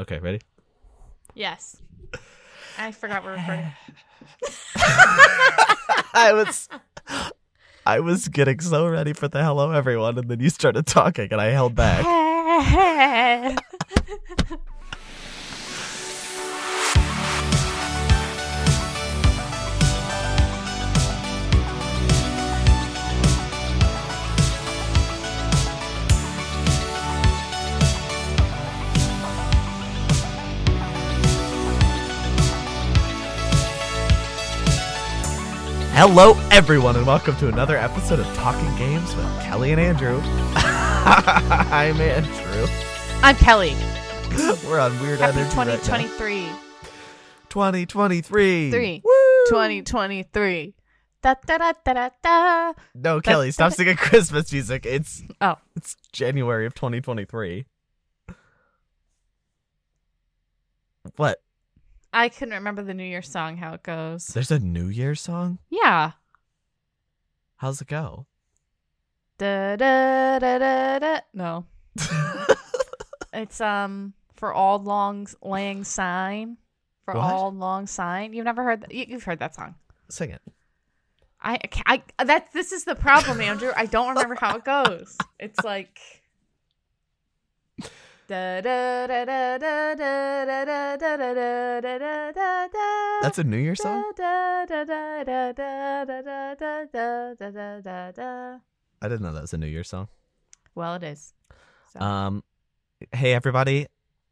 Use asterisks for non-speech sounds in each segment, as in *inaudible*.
Okay, ready? Yes. I forgot we're recording. *laughs* I was I was getting so ready for the hello everyone and then you started talking and I held back. *laughs* Hello everyone and welcome to another episode of Talking Games with Kellie and Andrew. *laughs* I'm Andrew. I'm Kellie. *laughs* We're on Weird Happy Energy right now. 2023. 2023. Three. Woo! 2023. Da, da, da, da, da, da. No, Kellie, stop singing *laughs* Christmas music. It's Oh, it's January of 2023. What? I couldn't remember the New Year song, how it goes. There's a New Year's song? Yeah. How's it go? Da, da, da, da, da. No. *laughs* It's um for all long lang syne. For What? all long syne. You've never heard that? You, you've heard that song. Sing it. I, I that this is the problem, Andrew. I don't remember how it goes. It's like that's a New Year song? I didn't know that was a New Year song. Well, it is. So. Um, hey, everybody.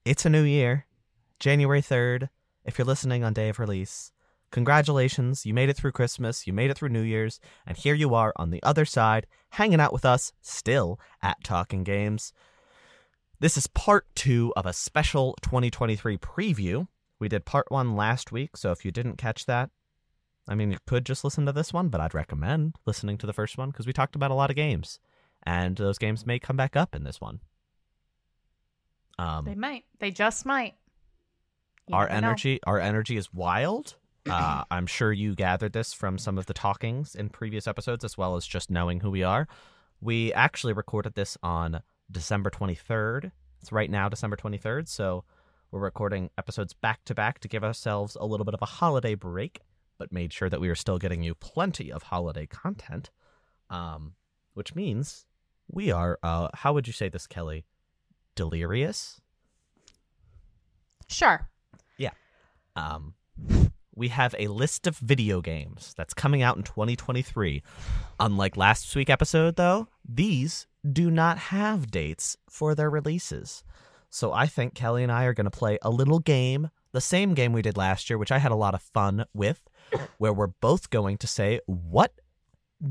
It's a new year, January 3rd. If you're listening on day of release, congratulations. You made it through Christmas, you made it through New Year's, and here you are on the other side, hanging out with us still at Talking Games. This is part two of a special 2023 preview. We did part one last week, so if you didn't catch that, I mean, you could just listen to this one, but I'd recommend listening to the first one because we talked about a lot of games, and those games may come back up in this one. Um, they might. They just might. You our never know. energy, our energy is wild. Uh, *clears throat* I'm sure you gathered this from some of the talkings in previous episodes, as well as just knowing who we are. We actually recorded this on December 23rd. It's right now December 23rd, so we're recording episodes back to back to give ourselves a little bit of a holiday break, but made sure that we were still getting you plenty of holiday content. Um, which means we are, uh, how would you say this, Kellie? Delirious? Sure. Yeah. Um, we have a list of video games that's coming out in 2023. Unlike last week's episode, though, these do not have dates for their releases. So I think Kellie and I are going to play a little game, the same game we did last year, which I had a lot of fun with, *coughs* where we're both going to say what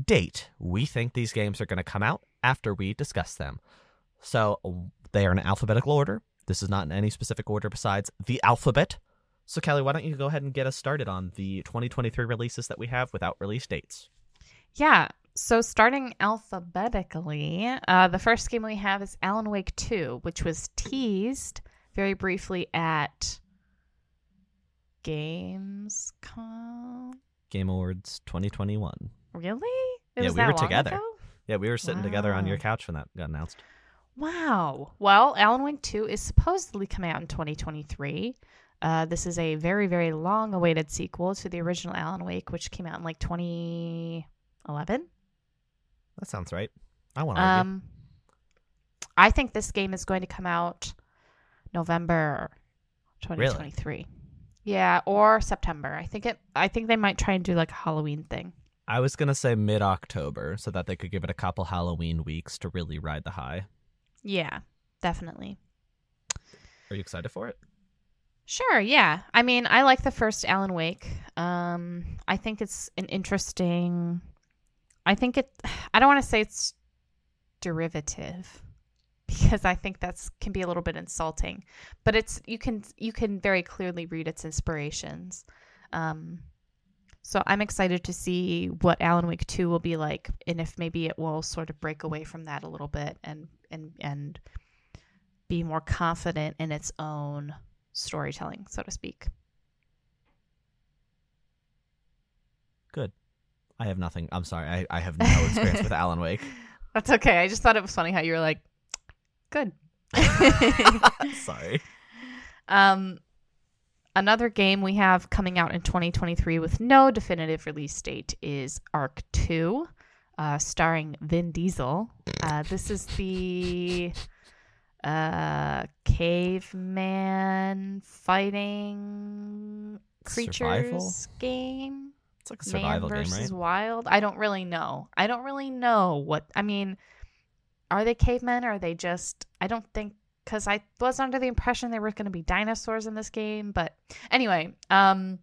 date we think these games are going to come out after we discuss them. So they are in alphabetical order. This is not in any specific order besides the alphabet. So, Kellie, why don't you go ahead and get us started on the 2023 releases that we have without release dates? Yeah. So starting alphabetically, uh, the first game we have is Alan Wake 2, which was teased very briefly at Gamescom. Game Awards 2021. Really? It Yeah, we were together. ago? Yeah, we were sitting together on your couch when that got announced. Wow. Well, Alan Wake 2 is supposedly coming out in 2023. Uh, this is a very, very long awaited sequel to the original Alan Wake, which came out in like 2011. That sounds right. I want to. Um, I think this game is going to come out November 2023. Yeah, or September. I think it. I think they might try and do like a Halloween thing. I was going to say mid October so that they could give it a couple Halloween weeks to really ride the high. Yeah, definitely. Are you excited for it? Sure, yeah. I mean, I like the first Alan Wake. Um, I think it's an interesting. I think it. I don't want to say it's derivative because I think that's can be a little bit insulting, but it's you can you can very clearly read its inspirations. Um, so I'm excited to see what Alan Wake Two will be like, and if maybe it will sort of break away from that a little bit and and and be more confident in its own storytelling, so to speak. Good. I have nothing. I'm sorry. I, I have no experience with *laughs* Alan Wake. That's okay. I just thought it was funny how you were like, good. *laughs* sorry. Um, another game we have coming out in 2023 with no definitive release date is Ark 2, uh, starring Vin Diesel. Uh, this is the uh, caveman fighting creatures Survival? game. It's like a survival Man game, versus right? Wild. I don't really know. I don't really know what. I mean, are they cavemen? Or are they just? I don't think because I was under the impression there were going to be dinosaurs in this game. But anyway, um,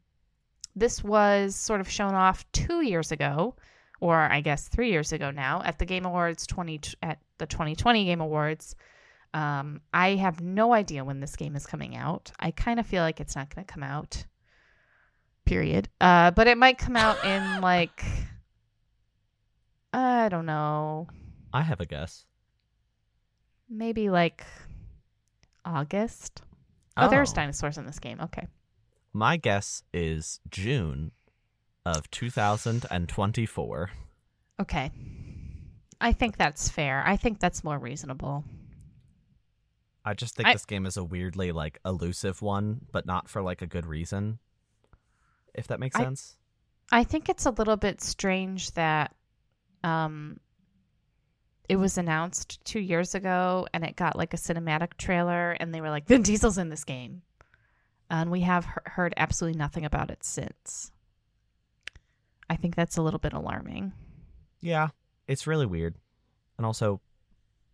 this was sort of shown off two years ago, or I guess three years ago now, at the Game Awards twenty at the 2020 Game Awards. Um, I have no idea when this game is coming out. I kind of feel like it's not going to come out period. Uh, but it might come out in *laughs* like I don't know, I have a guess. maybe like August. Oh, there's dinosaurs in this game. Okay. My guess is June of 2024. Okay. I think that's fair. I think that's more reasonable. I just think I- this game is a weirdly like elusive one, but not for like a good reason. If that makes I- sense. I think it's a little bit strange that um it was announced 2 years ago and it got like a cinematic trailer and they were like Vin Diesel's in this game. And we have he- heard absolutely nothing about it since. I think that's a little bit alarming. Yeah, it's really weird. And also,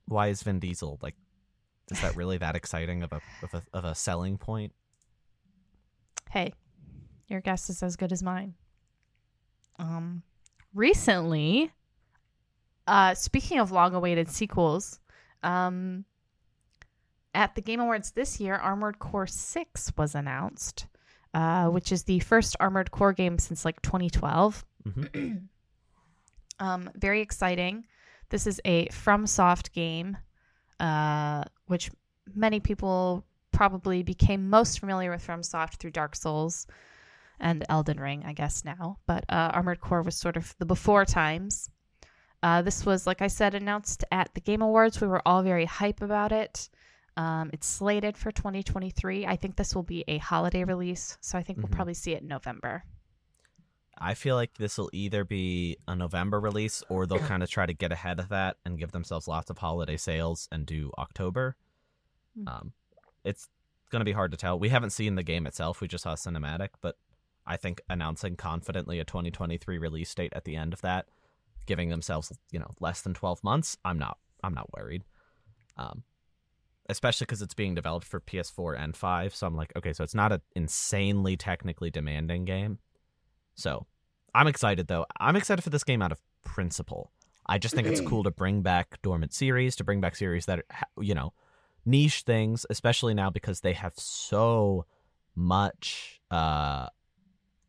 why is Vin Diesel like? Is that really that *laughs* exciting of a of a of a selling point? Hey, your guess is as good as mine. Um, recently, uh, speaking of long-awaited sequels, um, at the Game Awards this year, Armored Core Six was announced, uh, which is the first Armored Core game since like 2012. hmm *clears throat* Um, very exciting. This is a FromSoft game, uh, which many people probably became most familiar with FromSoft through Dark Souls and Elden Ring, I guess now. But uh, Armored Core was sort of the before times. Uh, this was, like I said, announced at the Game Awards. We were all very hype about it. Um, it's slated for 2023. I think this will be a holiday release, so I think Mhm. we'll probably see it in November. I feel like this will either be a November release or they'll kind of try to get ahead of that and give themselves lots of holiday sales and do October. Hmm. Um, it's going to be hard to tell. We haven't seen the game itself. We just saw a cinematic, but I think announcing confidently a 2023 release date at the end of that, giving themselves you know less than 12 months, I'm not I'm not worried. Um, especially because it's being developed for PS4 and 5, so I'm like, okay, so it's not an insanely technically demanding game. So I'm excited though. I'm excited for this game out of principle. I just think it's *clears throat* cool to bring back dormant series, to bring back series that ha- you know niche things, especially now because they have so much uh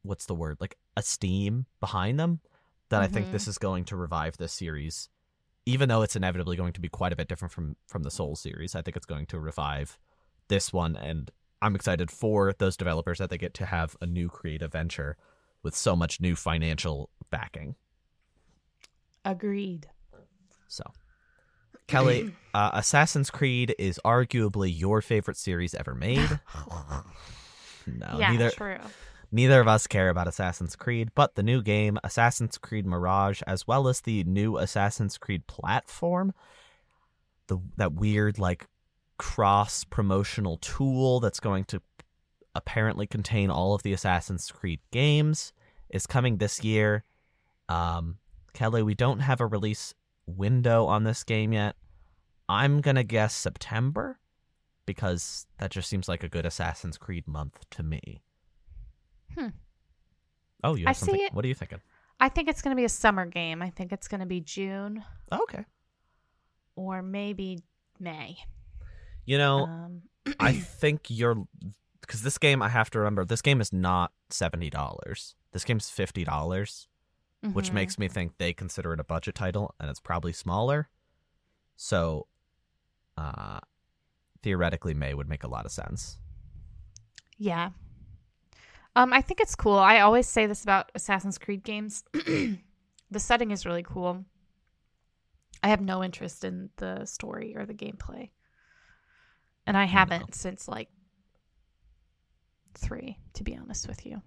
what's the word like esteem behind them that I think Mhm. this is going to revive this series. Even though it's inevitably going to be quite a bit different from from the Soul series, I think it's going to revive this one and I'm excited for those developers that they get to have a new creative venture with so much new financial backing. Agreed. So, Kellie, *clears throat* uh, Assassin's Creed is arguably your favorite series ever made. *laughs* no, yeah, neither true. Neither of us care about Assassin's Creed, but the new game, Assassin's Creed Mirage, as well as the new Assassin's Creed platform, the that weird like cross promotional tool that's going to apparently contain all of the Assassin's Creed games is coming this year. Um, Kellie, we don't have a release window on this game yet. I'm gonna guess September because that just seems like a good Assassin's Creed month to me. Hmm. Oh, you I have see it. What are you thinking? I think it's going to be a summer game. I think it's going to be June Oh, okay. or maybe May. You know, Um, I *clears throat* think you're because this game I have to remember this game is not seventy dollars. This game's fifty dollars, which mhm. makes me think they consider it a budget title, and it's probably smaller. So, uh, theoretically, May would make a lot of sense. yeah. Um, I think it's cool. I always say this about Assassin's Creed games. *clears throat* the setting is really cool. I have no interest in the story or the gameplay, and I haven't since like three, to be honest with you.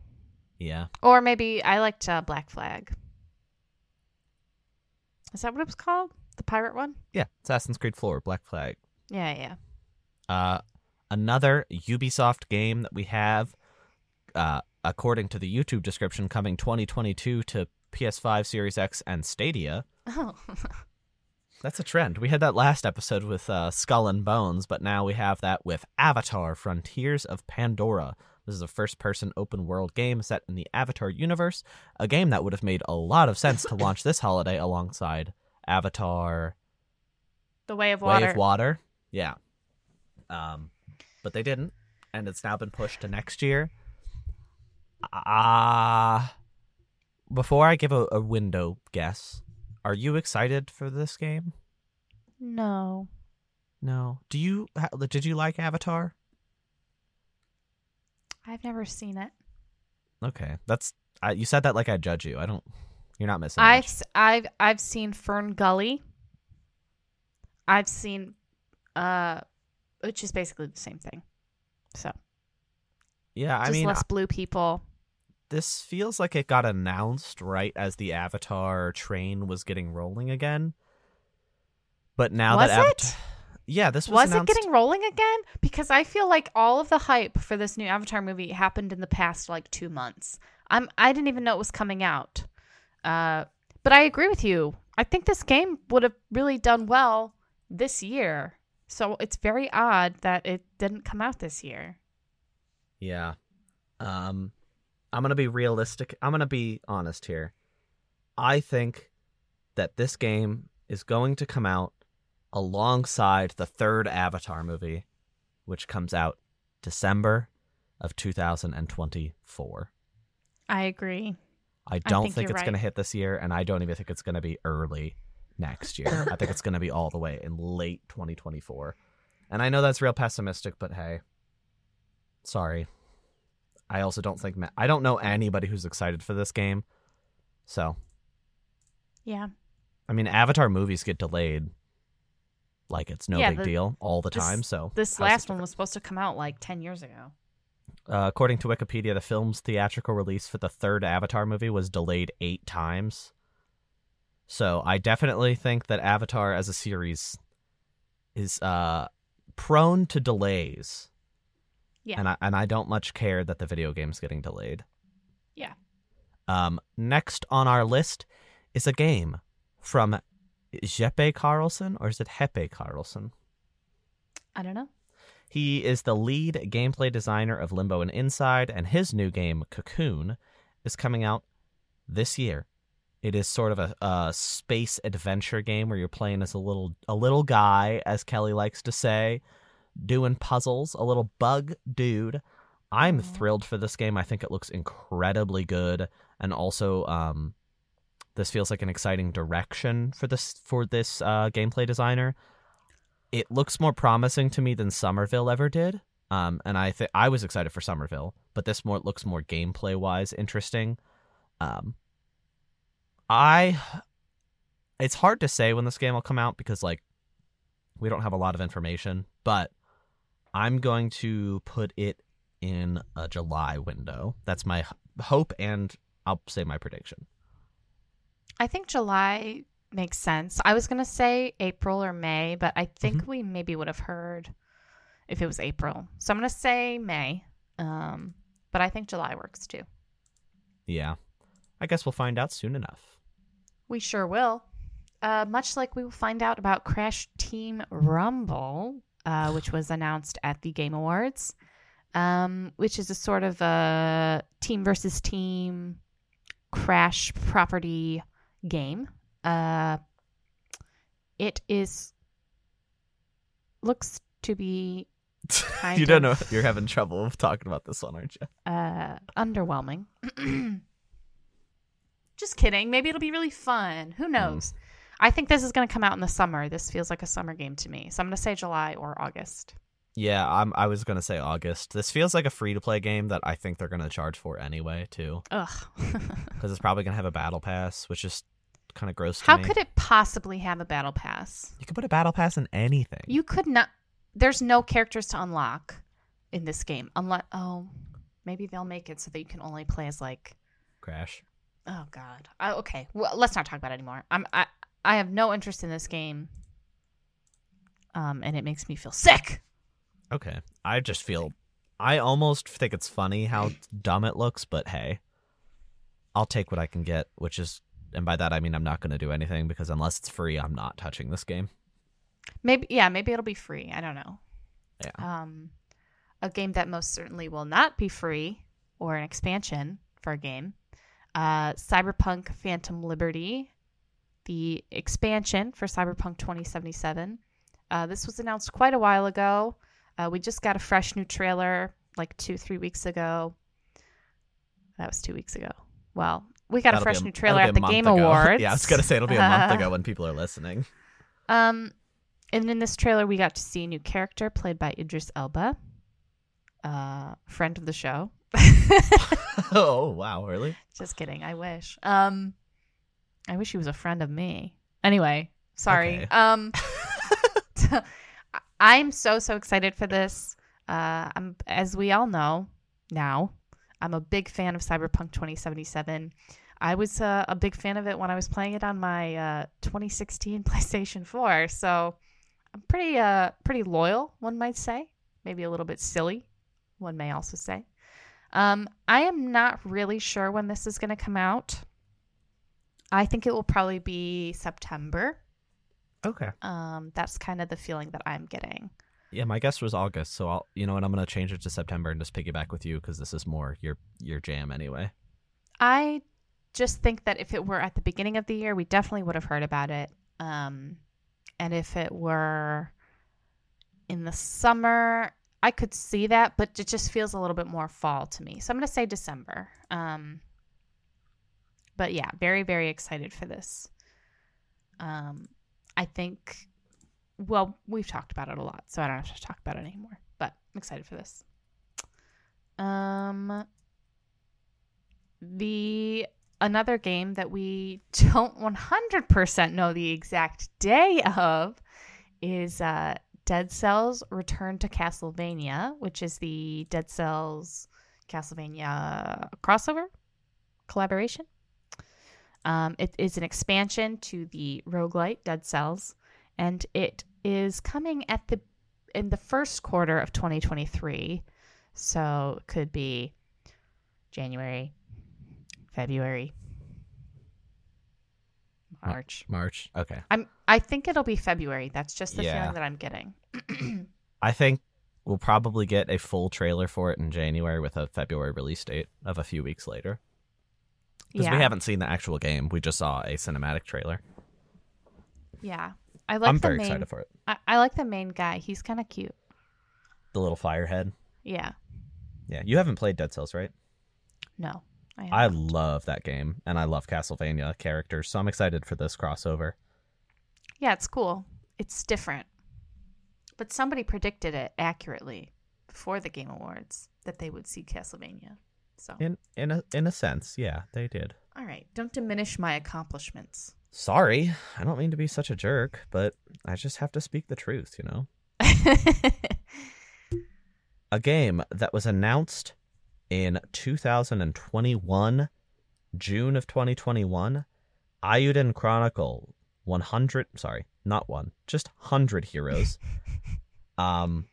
Yeah. Or maybe I liked uh, Black Flag. Is that what it was called? The pirate one? Yeah. Assassin's Creed 4, Black Flag. Yeah, yeah. Uh, another Ubisoft game that we have, uh, according to the YouTube description, coming 2022 to PS5, Series X, and Stadia. Oh, *laughs* That's a trend. We had that last episode with uh, Skull and Bones, but now we have that with Avatar Frontiers of Pandora. This is a first person open world game set in the Avatar universe, a game that would have made a lot of sense to launch *laughs* this holiday alongside Avatar The Way of Water. Way of Water. Yeah. Um, but they didn't, and it's now been pushed to next year. Ah. before I give a, a window guess, are you excited for this game? No. No. Do you? Did you like Avatar? I've never seen it. Okay, that's. I, you said that like I judge you. I don't. You're not missing. I've much. I've I've seen Fern Gully. I've seen uh which is basically the same thing. So, Yeah, I just mean, less blue people. This feels like it got announced right as the Avatar train was getting rolling again. But now was that Avatar, it? yeah, this was, Was it getting rolling again? Because I feel like all of the hype for this new Avatar movie happened in the past like two months. I'm I didn't even know it was coming out. Uh, but I agree with you. I think this game would have really done well this year. So it's very odd that it didn't come out this year. Yeah. Um I'm going to be realistic. I'm going to be honest here. I think that this game is going to come out alongside the third Avatar movie which comes out December of 2024. I agree. I don't think think, you're it's going to hit this year and I don't even think it's going to be early next year. I think it's going to be all the way in late 2024. And I know that's real pessimistic, but hey. Sorry. I also don't think ma- I don't know anybody who's excited for this game. So, Yeah. I mean Avatar movies get delayed like it's no Yeah, big the- deal all the this- time, so This last one was supposed to come out like 10 years ago. Uh, according to Wikipedia, the film's theatrical release for the third Avatar movie was delayed eight times. So I definitely think that Avatar as a series is uh, prone to delays. Yeah. And I, and I don't much care that the video game's getting delayed. Yeah. Um, next on our list is a game from Jeppe Carlsen, or is it Heppe Carlsen? I don't know. He is the lead gameplay designer of Limbo and Inside, and his new game, Cocoon, is coming out this year. It is sort of a, a space adventure game where you're playing as a little a little guy, as Kellie likes to say, doing puzzles, a little bug dude. I'm Aw. thrilled for this game. I think it looks incredibly good, and also um, this feels like an exciting direction for this for this uh, gameplay designer it looks more promising to me than Somerville ever did. Um, and I think I was excited for Somerville, but this more looks more gameplay wise interesting. Um, I, it's hard to say when this game will come out because like we don't have a lot of information, but I'm going to put it in a July window. That's my hope, and I'll say my prediction. I think July makes sense. I was going to say April or May, but I think Mm-hmm. we maybe would have heard if it was April. So I'm going to say May. Um, but I think July works too. Yeah, I guess we'll find out soon enough. We sure will. Uh, much like we will find out about Crash Team Rumble, uh, which was announced at the Game Awards, um, which is a sort of a team versus team crash property game. Uh, it is looks to be *laughs* Kind you don't know you're having trouble talking about this one, aren't you? uh, underwhelming. *clears throat* Just kidding. Maybe it'll be really fun. Who knows? I think this is going to come out in the summer. This feels like a summer game to me. So I'm going to say July or August. Yeah, I'm, I was gonna say August. This feels like a free to play game that I think they're gonna charge for anyway, too, Ugh. *laughs* because it's probably gonna have a battle pass, which is kind of gross to How me. could it possibly have a battle pass? you could put a battle pass in anything? You could not. There's no characters to unlock in this game. Unless, oh, Maybe they'll make it so that you can only play as like Crash. Oh God. Okay. Well, let's not talk about it anymore. I'm I I have no interest in this game. Um, and it makes me feel sick. Okay. I just feel I almost think it's funny how dumb it looks, but hey. I'll take what I can get, which is and by that I mean I'm not going to do anything because unless it's free, I'm not touching this game. Maybe yeah, maybe it'll be free. I don't know. Yeah. Um, a game that most certainly will not be free or an expansion for a game. Uh, Cyberpunk Phantom Liberty, the expansion for Cyberpunk 2077. Uh, this was announced quite a while ago. Uh, we just got a fresh new trailer like two, three weeks ago. That was two weeks ago. Well, we got a That'll fresh be new trailer at the Game ago. Awards. *laughs* yeah, I was going to say it'll be a month *laughs* ago when people are listening. Um, and in this trailer, we got to see a new character played by Idris Elba, uh, friend of the show. *laughs* oh, wow, really? Just kidding. I wish. Um, I wish he was a friend of me. Anyway, sorry. Okay. Um, *laughs* *laughs* I'm so so excited for this. Uh, I'm as we all know now. I'm a big fan of Cyberpunk 2077. I was uh, a big fan of it when I was playing it on my uh, 2016 *laughs* PlayStation 4. So I'm pretty uh pretty loyal, one might say. Maybe a little bit silly, one may also say. Um, I am not really sure when this is going to come out. I think it will probably be September. Okay. Um, that's kind of the feeling that I'm getting. Yeah, my guess was August, so I'll you know and I'm gonna change it to September and just piggyback with you because this is more your your jam anyway. I just think that if it were at the beginning of the year, we definitely would have heard about it. Um, and if it were in the summer, I could see that, but it just feels a little bit more fall to me. So I'm going to say December. Um, but yeah, very, very excited for this. Um, I think, well, we've talked about it a lot, so I don't have to talk about it anymore, but I'm excited for this. Um, the another game that we *laughs* don't 100% know the exact day of is uh, Dead Cells Return to Castlevania, which is the Dead Cells Castlevania crossover collaboration. Um, it is an expansion to the roguelite Dead Cells, and it is coming at the in the first quarter of 2023. So it could be January, February, March. March. Okay. I'm. I think it'll be February. That's just the Yeah. feeling that I'm getting. *clears throat* I think we'll probably get a full trailer for it in January with a February release date of a few weeks later. Because yeah. we haven't seen the actual game. We just saw a cinematic trailer. Yeah. I like I'm very main. excited for it. I, I like the main guy. He's kind of cute. The little firehead. Yeah. Yeah. You haven't played Dead Cells, right? No. I, I love that game and I love Castlevania characters, so I'm excited for this crossover. Yeah, it's cool. It's different. But somebody predicted it accurately before the Game Awards that they would see Castlevania. So, In in a in a sense, yeah, they did. all right, don't diminish my accomplishments. Sorry, I don't mean to be such a jerk, but I just have to speak the truth, you know. *laughs* A game that was announced in 2021, June of 2021, Eiyuden Chronicle 100, sorry, not one, just 100 heroes. *laughs* um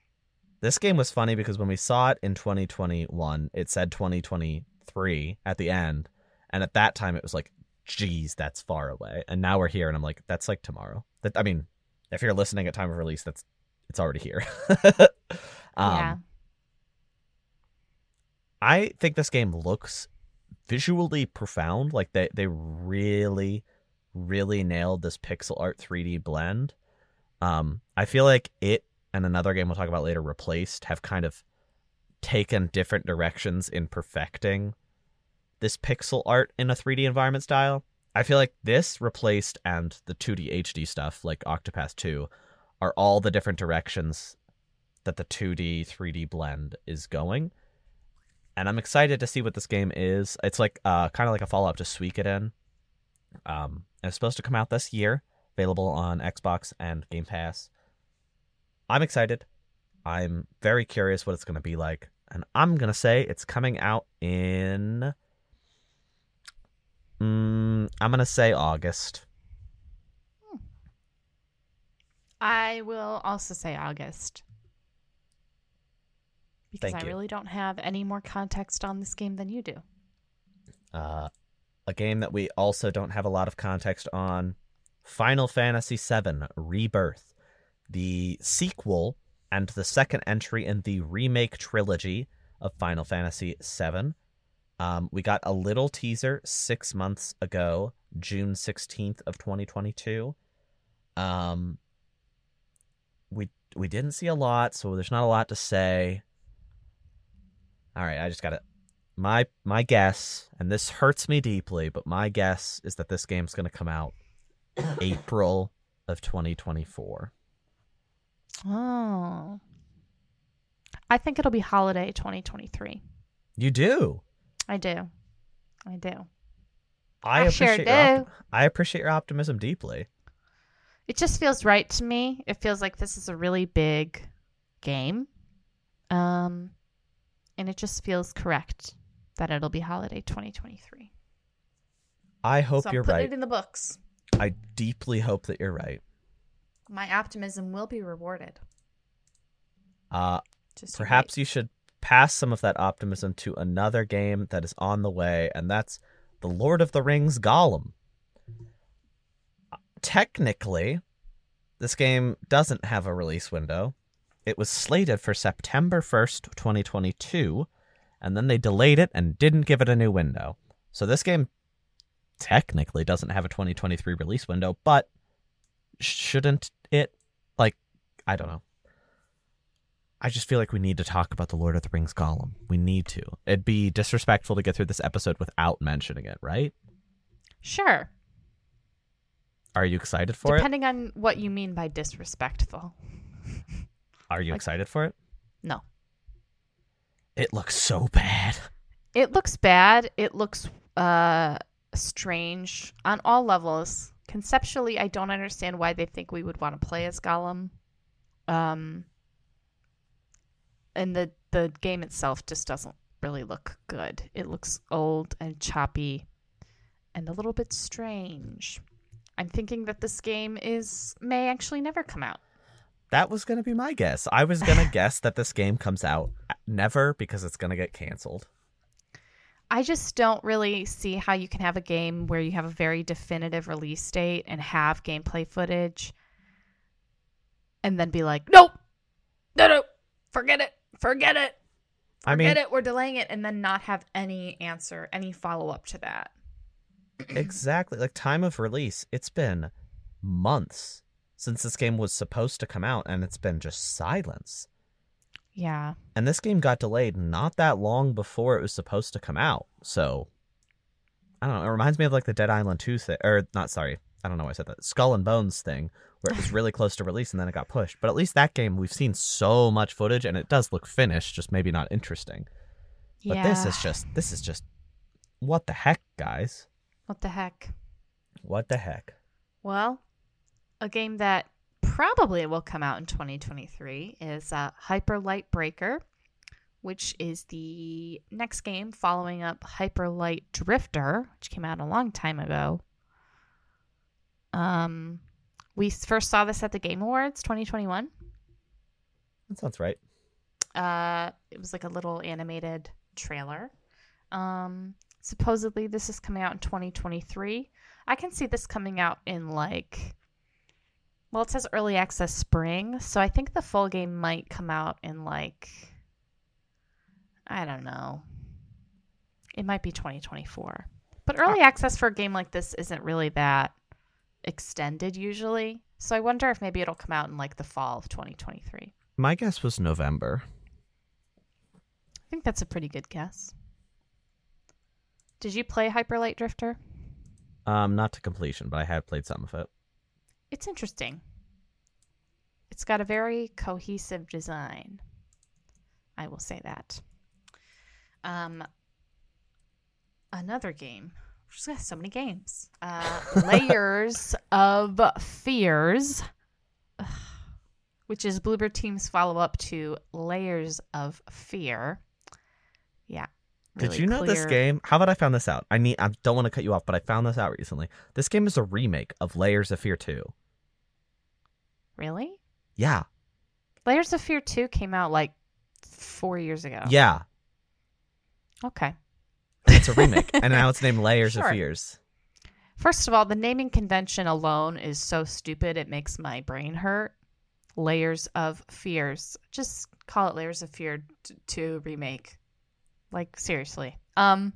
this game was funny because when we saw it in 2021, it said 2023 at the end, and at that time it was like, geez, that's far away. And now we're here and I'm like, that's like tomorrow. That I mean, if you're listening at time of release, that's it's already here. *laughs* um, yeah. I think this game looks visually profound. Like they they really, really nailed this pixel art 3D blend. Um, I feel like it and another game we'll talk about later, replaced, have kind of taken different directions in perfecting this pixel art in a 3D environment style. I feel like this replaced and the 2D HD stuff like Octopath 2 are all the different directions that the 2D 3D blend is going. And I'm excited to see what this game is. It's like uh kind of like a follow-up to Suikoden. Um it's supposed to come out this year, available on Xbox and Game Pass. I'm excited. I'm very curious what it's going to be like. and I'm gonna say it's coming out in. Mm, I'm gonna say August. I will also say August. Because Thank I you. really don't have any more context on this game than you do. Uh, a game that we also don't have a lot of context on Final Fantasy VII Rebirth, the sequel and the second entry in the remake trilogy of Final Fantasy VII. Um, we got a little teaser six months ago, June 16th of 2022. Um, we we didn't see a lot, so there's not a lot to say. All right, I just got to my my guess, and this hurts me deeply, but my guess is that this game's going to come out *coughs* April of 2024. Oh. I think it'll be holiday 2023. You do. I do. I do. I, I sure appreciate your do. op- I appreciate your optimism deeply. It just feels right to me. It feels like this is a really big game. Um and it just feels correct that it'll be holiday 2023. I hope so you're putting right. it in the books. I deeply hope that you're right. My optimism will be rewarded. Uh, Just perhaps you should pass some of that optimism to another game that is on the way, and that's The Lord of the Rings Gollum. Technically, this game doesn't have a release window. It was slated for September 1st, 2022, and then they delayed it and didn't give it a new window. So this game technically doesn't have a 2023 release window, but shouldn't it? Like, I don't know. I just feel like we need to talk about the Lord of the Rings Gollum. We need to. It'd be disrespectful to get through this episode without mentioning it, right? Sure. Are you excited for it? Depending on what you mean by disrespectful. Are you like- excited for it? No. It looks so bad. It looks bad. It looks uh strange on all levels. Conceptually, I don't understand why they think we would want to play as Gollum. Um and the the game itself just doesn't really look good. It looks old and choppy and a little bit strange. I'm thinking that this game is may actually never come out. That was going to be my guess. I was going *laughs* to guess that this game comes out never because it's going to get canceled. I just don't really see how you can have a game where you have a very definitive release date and have gameplay footage and then be like, nope, no, no, forget it, forget it, I forget mean, it, we're delaying it, and then not have any answer, any follow up to that. exactly. Like time of release, it's been months since this game was supposed to come out and it's been just silence. Yeah. And this game got delayed not that long before it was supposed to come out. So I don't know. It reminds me of like the Dead Island 2 thing or not sorry. I don't know why I said that. Skull and Bones thing where it was really close to release and then it got pushed. But at least that game we've seen so much footage and it does look finished, just maybe not interesting. But yeah. this is just this is just what the heck, guys? What the heck? What the heck? Well, a game that probably will come out in 2023 is uh, Hyper Light Breaker, which is the next game following up Hyper Light Drifter, which came out a long time ago. Um, we first saw this at the Game Awards 2021. That sounds right. Uh, it was like a little animated trailer. Um, supposedly this is coming out in 2023. I can see this coming out in like well, it says early access spring, so I think the full game might come out in like I don't know. It might be 2024. But early access for a game like this isn't really that extended usually. So I wonder if maybe it'll come out in like the fall of 2023. My guess was November. I think that's a pretty good guess. Did you play Hyper Light Drifter? Um, not to completion, but I have played some of it. It's interesting. It's got a very cohesive design. I will say that. Um, another game. She's got so many games. Uh, *laughs* Layers of Fears, *sighs* which is Bloober Team's follow up to Layers of Fear. Yeah. Did really you know this game? How about I found this out? I need. I don't want to cut you off, but I found this out recently. This game is a remake of Layers of Fear 2. Really? Yeah, Layers of Fear 2 came out like four years ago. yeah, Okay. it's a remake, *laughs* and now it's named Layers Sure. of Fears. First of all, the naming convention alone is so stupid it makes my brain hurt. Layers of Fears. Just call it Layers of Fear t- 2 remake. Like seriously. Um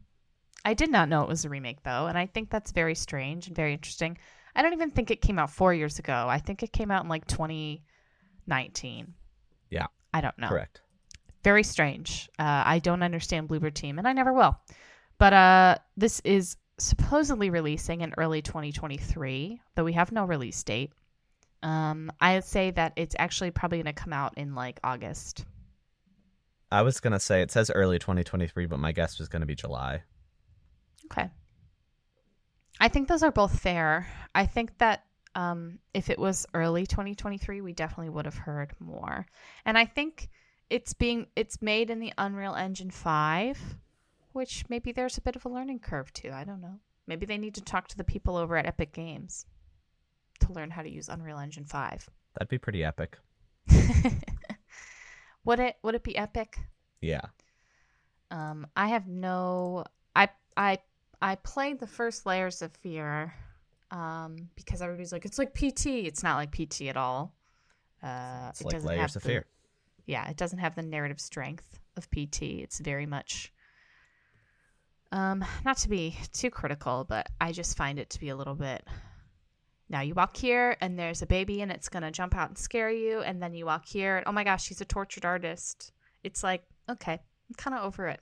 I did not know it was a remake though, and I think that's very strange and very interesting. I don't even think it came out 4 years ago. I think it came out in like 2019. Yeah. I don't know Correct. very strange. Uh, I don't understand Bloober Team, and I never will. But uh, this is supposedly releasing in early 2023, though we have no release date. Um, I would say that it's actually probably going to come out in like August. I was gonna say it says early 2023, but my guess was gonna be July. Okay. I think those are both fair. I think that um, if it was early 2023, we definitely would have heard more. And I think it's being it's made in the Unreal Engine 5, which maybe there's a bit of a learning curve too. I don't know. Maybe they need to talk to the people over at Epic Games to learn how to use Unreal Engine 5. That'd be pretty epic. *laughs* would it would it be epic? Yeah. Um, I have no. I I I played the first layers of fear, um, because everybody's like it's like PT. It's not like PT at all. Uh, It's it like doesn't Layers have of the- Fear. Yeah, it doesn't have the narrative strength of PT. It's very much. Um, not to be too critical, but I just find it to be a little bit. Now you walk here and there's a baby and it's gonna jump out and scare you, and then you walk here and oh my gosh, she's a tortured artist. It's like okay, I'm kind of over it.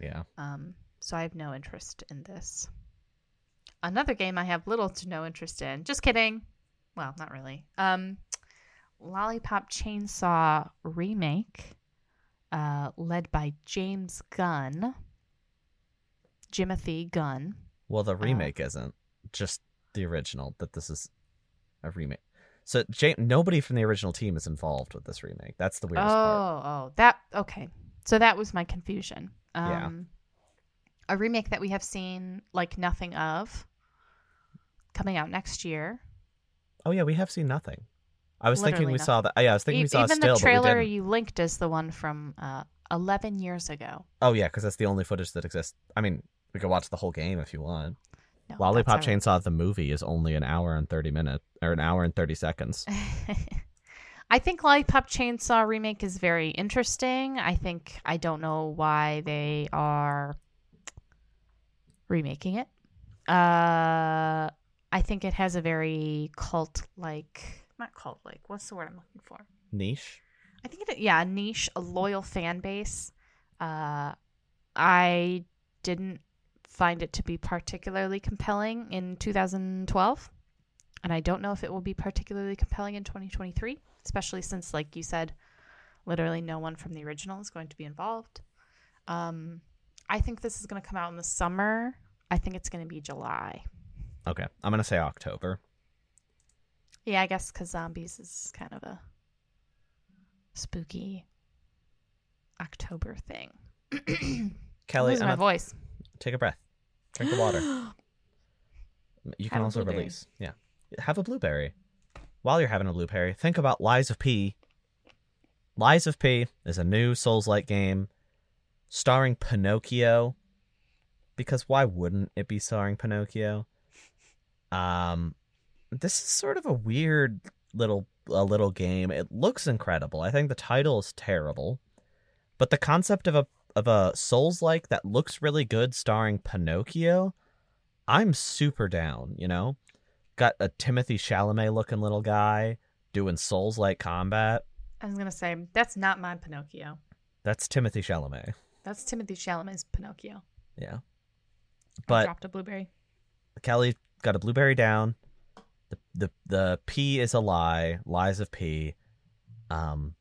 Yeah. Um, so I have no interest in this. Another game I have little to no interest in. Just kidding. Well, not really. Um, Lollipop Chainsaw remake, uh, led by James Gunn, Jimothy Gunn. Well, the Uh, remake isn't just the original. That this is a remake. So Jane, nobody from the original team is involved with this remake. That's the Oh, weirdest part. oh, that okay. So that was my confusion. Um, Yeah. A remake that we have seen like nothing of, coming out next year. Oh yeah, we have seen nothing. I was thinking Literally we saw that. Yeah, I was thinking E- we saw Even still, the trailer but we didn't. you linked is the one from uh, 11 years ago. Oh yeah, because that's the only footage that exists. I mean, we could watch the whole game if you want. No, Lollipop Chainsaw the movie is only an hour and thirty minutes, or an hour and thirty seconds. *laughs* I think Lollipop Chainsaw remake is very interesting. I think I don't know why they are remaking it. Uh, I think it has a very cult like, not cult like. What's the word I'm looking for? Niche. I think it, yeah, a niche, a loyal fan base. Uh, I didn't find it to be particularly compelling in 2012, and I don't know if it will be particularly compelling in 2023, especially since, like you said, literally no one from the original is going to be involved. Um, I think this is going to come out in the summer. I think it's going to be July. Okay, I'm gonna say October. Yeah, I guess because zombies is kind of a spooky October thing. *clears throat* Kellie, my voice. take a breath. Drink the water. *gasps* You can Have also release. Yeah. Have a blueberry. While you're having a blueberry, think about Lies of P. Lies of P is a new Souls like game starring Pinocchio. Because why wouldn't it be starring Pinocchio? Um this is sort of a weird little a little game. It looks incredible. I think the title is terrible. But the concept of a of a Souls like that looks really good starring Pinocchio, I'm super down, you know? Got a Timothée Chalamet looking little guy doing Souls like combat. I was gonna say that's not my Pinocchio. That's Timothée Chalamet. That's Timothée Chalamet's Pinocchio. Yeah. I But dropped a blueberry. Kellie got a blueberry down. The the the P is a lie. Lies of P. Um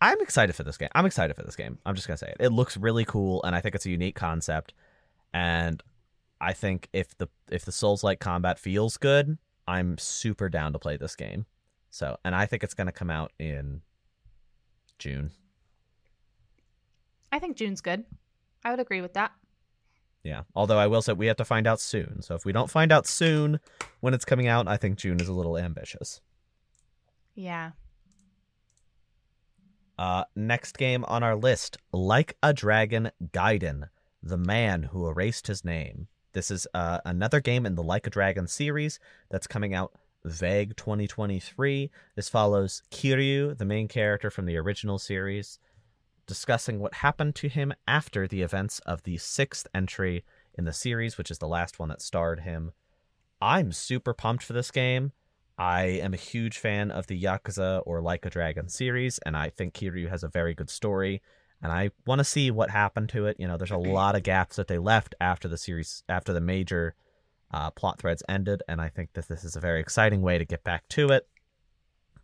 I'm excited for this game. I'm excited for this game. I'm just gonna say it. It looks really cool, and I think it's a unique concept. And I think if the if the Souls like combat feels good, I'm super down to play this game. So, and I think it's gonna come out in June. I think June's good. I would agree with that. Yeah. Although I will say we have to find out soon. So if we don't find out soon when it's coming out, I think June is a little ambitious. Yeah. Uh, next game on our list Like a Dragon Gaiden, The Man Who Erased His Name. This is uh, another game in the Like a Dragon series that's coming out vague 2023. This follows Kiryu, the main character from the original series, discussing what happened to him after the events of the sixth entry in the series, which is the last one that starred him. I'm super pumped for this game. I am a huge fan of the Yakuza or Like a Dragon series, and I think Kiryu has a very good story. And I want to see what happened to it. You know, there's a lot of gaps that they left after the series, after the major uh, plot threads ended, and I think that this is a very exciting way to get back to it.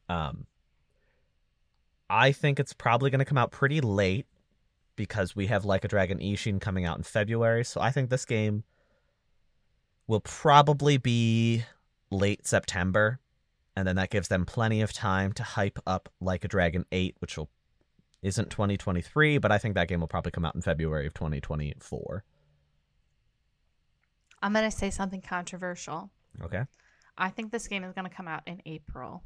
Um, I think it's probably going to come out pretty late because we have Like a Dragon Ishin coming out in February. So I think this game will probably be late September, and then that gives them plenty of time to hype up Like a Dragon 8, which will isn't 2023, but I think that game will probably come out in February of 2024. I'm going to say something controversial. Okay. I think this game is going to come out in April.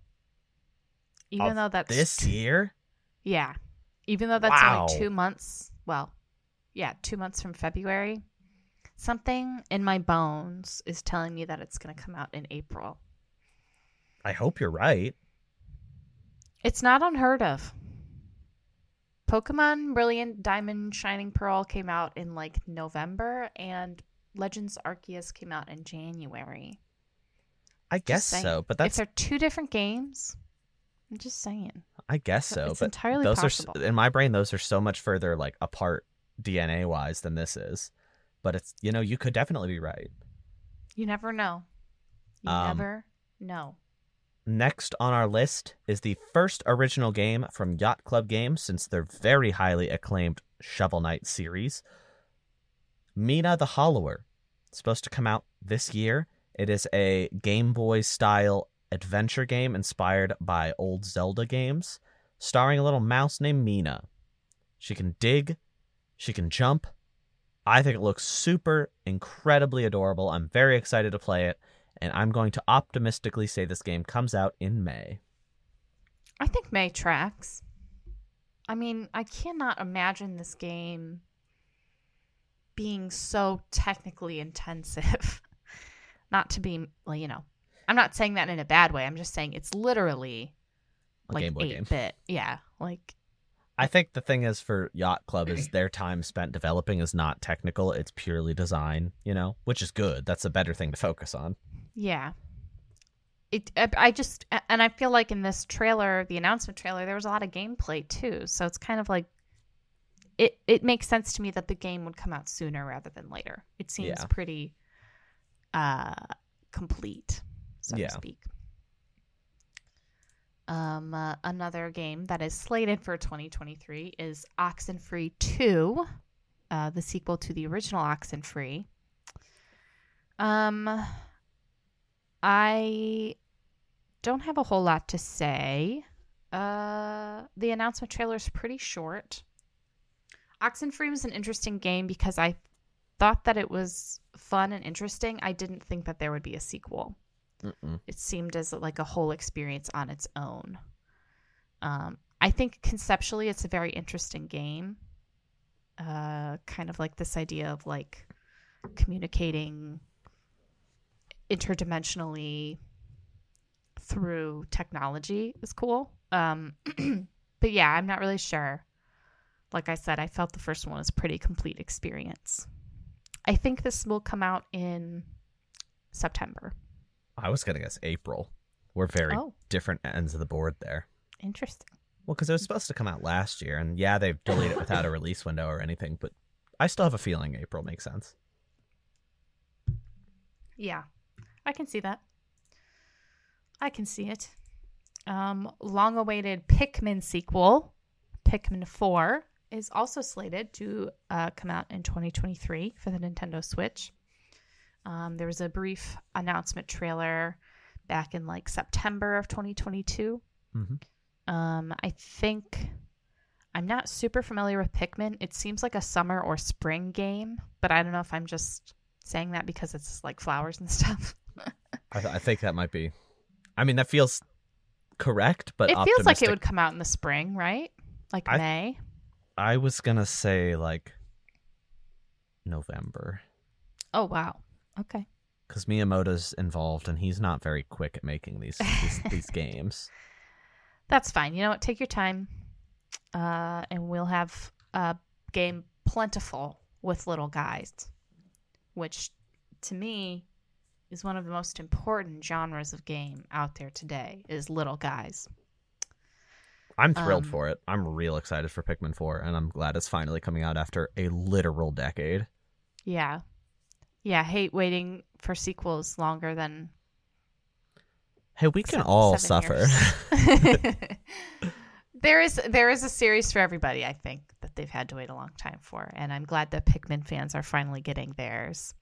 Even though that's This t- year? Yeah. Even though that's Wow. only 2 months, well, yeah, 2 months from February. Something in my bones is telling me that it's going to come out in April. I hope you're right. It's not unheard of. Pokemon Brilliant Diamond Shining Pearl came out in like November and Legends Arceus came out in January. I guess so, but that's if they're two different games, I'm just saying. I guess so, it's but entirely those possible. are in my brain. Those are so much further like apart DNA wise than this is. But it's you know you could definitely be right. You never know. You Um, never know. Next on our list is the first original game from Yacht Club Games since their very highly acclaimed Shovel Knight series. Mina the Hollower. It's supposed to come out this year. It is a Game Boy style adventure game inspired by old Zelda games, starring a little mouse named Mina. She can dig, she can jump. I think it looks super incredibly adorable. I'm very excited to play it and I'm going to optimistically say this game comes out in May. I think May tracks. I mean, I cannot imagine this game being so technically intensive. *laughs* not to be, you know, I'm not saying that in a bad way. I'm just saying it's literally A like Game Boy game. eight bit. Yeah, like I think the thing is for Yacht Club is *clears throat* their time spent developing is not technical, it's purely design, you know, which is good. That's a better thing to focus on. yeah. It, I- I just and I feel like in this trailer, the announcement trailer, there was a lot of gameplay too. So it's kind of like it it makes sense to me that the game would come out sooner rather than later. It seems Yeah. pretty uh complete, so Yeah. to speak. Um, uh, another game that is slated for 2023 is Oxenfree 2, uh, the sequel to the original Oxenfree. Um, I don't have a whole lot to say. Uh, the announcement trailer is pretty short. Oxenfree was an interesting game because I thought that it was fun and interesting. I didn't think that there would be a sequel Mm-mm. it seemed as like a whole experience on its own. Um, I think conceptually it's a very interesting game. Uh, kind of like this idea of like communicating interdimensionally through technology is cool. Um, *clears throat* but yeah, I'm not really sure. Like I said, I felt the first one was pretty complete experience. I think this will come out in September. I was going to guess April. We're very Oh. different ends of the board there. Interesting. Well, because it was supposed to come out last year, and yeah, they've delayed it without a *laughs* release window or anything, but I still have a feeling April makes sense. Yeah, I can see that. I can see it. Um, long awaited Pikmin sequel, Pikmin 4, is also slated to uh, come out in 2023 for the Nintendo Switch. Um, there was a brief announcement trailer back in like September of 2022. Mhm. Um, I think I'm not super familiar with Pikmin. It seems like a summer or spring game, but I don't know if I'm just saying that because it's like flowers and *laughs* stuff. I, th- I think that might be. I mean, that feels correct, but it feels like it would come out in the spring, right? Like I- May. I was gonna say like November Oh wow. Okay. because Miyamoto's involved and he's not very quick at making these these, *laughs* these games. That's fine. You know what? Take your time, uh, and we'll have a game plentiful with little guys, which to me is one of the most important genres of game out there today. Is little guys. I'm thrilled Um, for it. I'm real excited for Pikmin 4, and I'm glad it's finally coming out after a literal decade. Yeah, yeah. I hate waiting for sequels longer than Hey, we can se- all seven suffer. *laughs* there is there is a series for everybody. I think that they've had to wait a long time for, and I'm glad that Pikmin fans are finally getting theirs.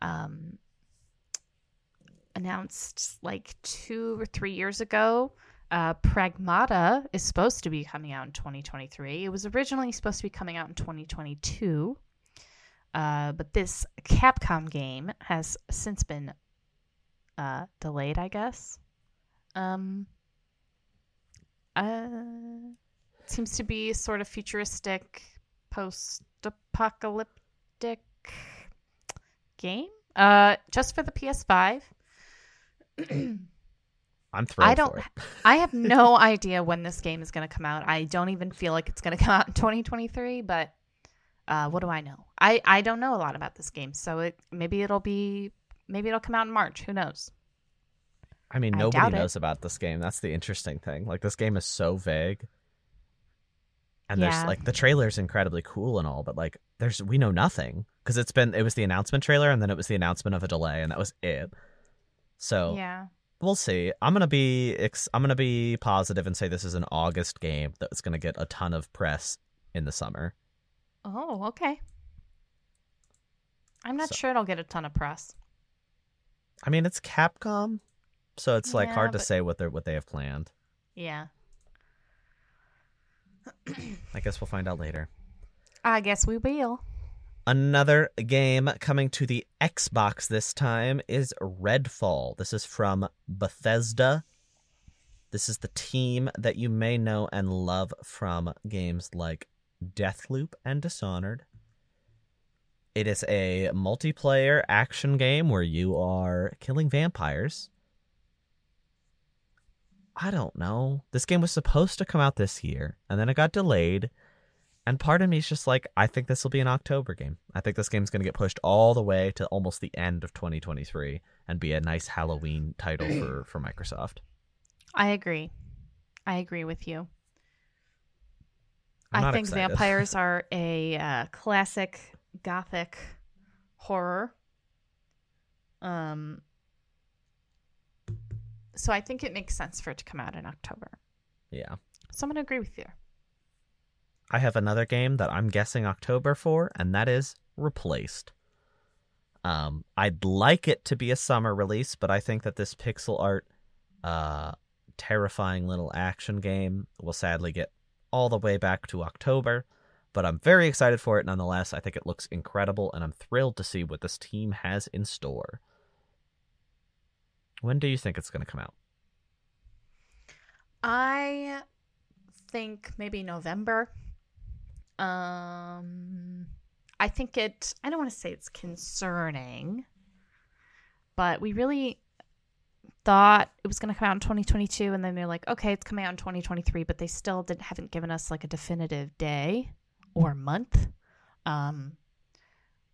Um, announced like two or three years ago. Uh, Pragmata is supposed to be coming out in 2023. It was originally supposed to be coming out in 2022. Uh, but this Capcom game has since been uh, delayed, I guess. Um, uh, seems to be sort of futuristic, post-apocalyptic game. Uh, just for the PS5. *clears throat* I'm thrilled I don't. for it. I have *laughs* no idea when this game is going to come out. I don't even feel like it's going to come out in 2023. But uh, what do I know? I I don't know a lot about this game, so it maybe it'll be maybe it'll come out in March. Who knows? I mean, I nobody doubt it. knows about this game. That's the interesting thing. Like, this game is so vague. And Yeah. there's like the trailer's incredibly cool and all, but like there's we know nothing because it's been it was the announcement trailer and then it was the announcement of a delay and that was it. So Yeah. we'll see. I'm gonna be ex- I'm gonna be positive and say this is an August game that's gonna get a ton of press in the summer. Oh, okay. I'm not So- sure it'll get a ton of press. I mean, it's Capcom, so it's like Yeah, hard to but- say what they what they have planned. Yeah. I guess we'll find out later. I guess we will. Another game coming to the Xbox this time is Redfall. This is from Bethesda. This is the team that you may know and love from games like Deathloop and Dishonored. It is a multiplayer action game where you are killing vampires. I don't know. This game was supposed to come out this year, and then it got delayed. And part of me is just like, I think this will be an October game. I think this game's going to get pushed all the way to almost the end of 2023 and be a nice Halloween title for, for Microsoft. I agree. I agree with you. I'm I think excited. vampires are a uh, classic gothic horror. Um, so I think it makes sense for it to come out in October. Yeah. So I'm gonna agree with you. I have another game that I'm guessing October for, and that is Replaced. Um, I'd like it to be a summer release, but I think that this pixel art, uh, terrifying little action game will sadly get all the way back to October. But I'm very excited for it nonetheless. I think it looks incredible, and I'm thrilled to see what this team has in store. When do you think it's going to come out? I think maybe November. Um, I think it. I don't want to say it's concerning, but we really thought it was going to come out in 2022, and then they're like, okay, it's coming out in 2023, but they still didn't haven't given us like a definitive day or month, um,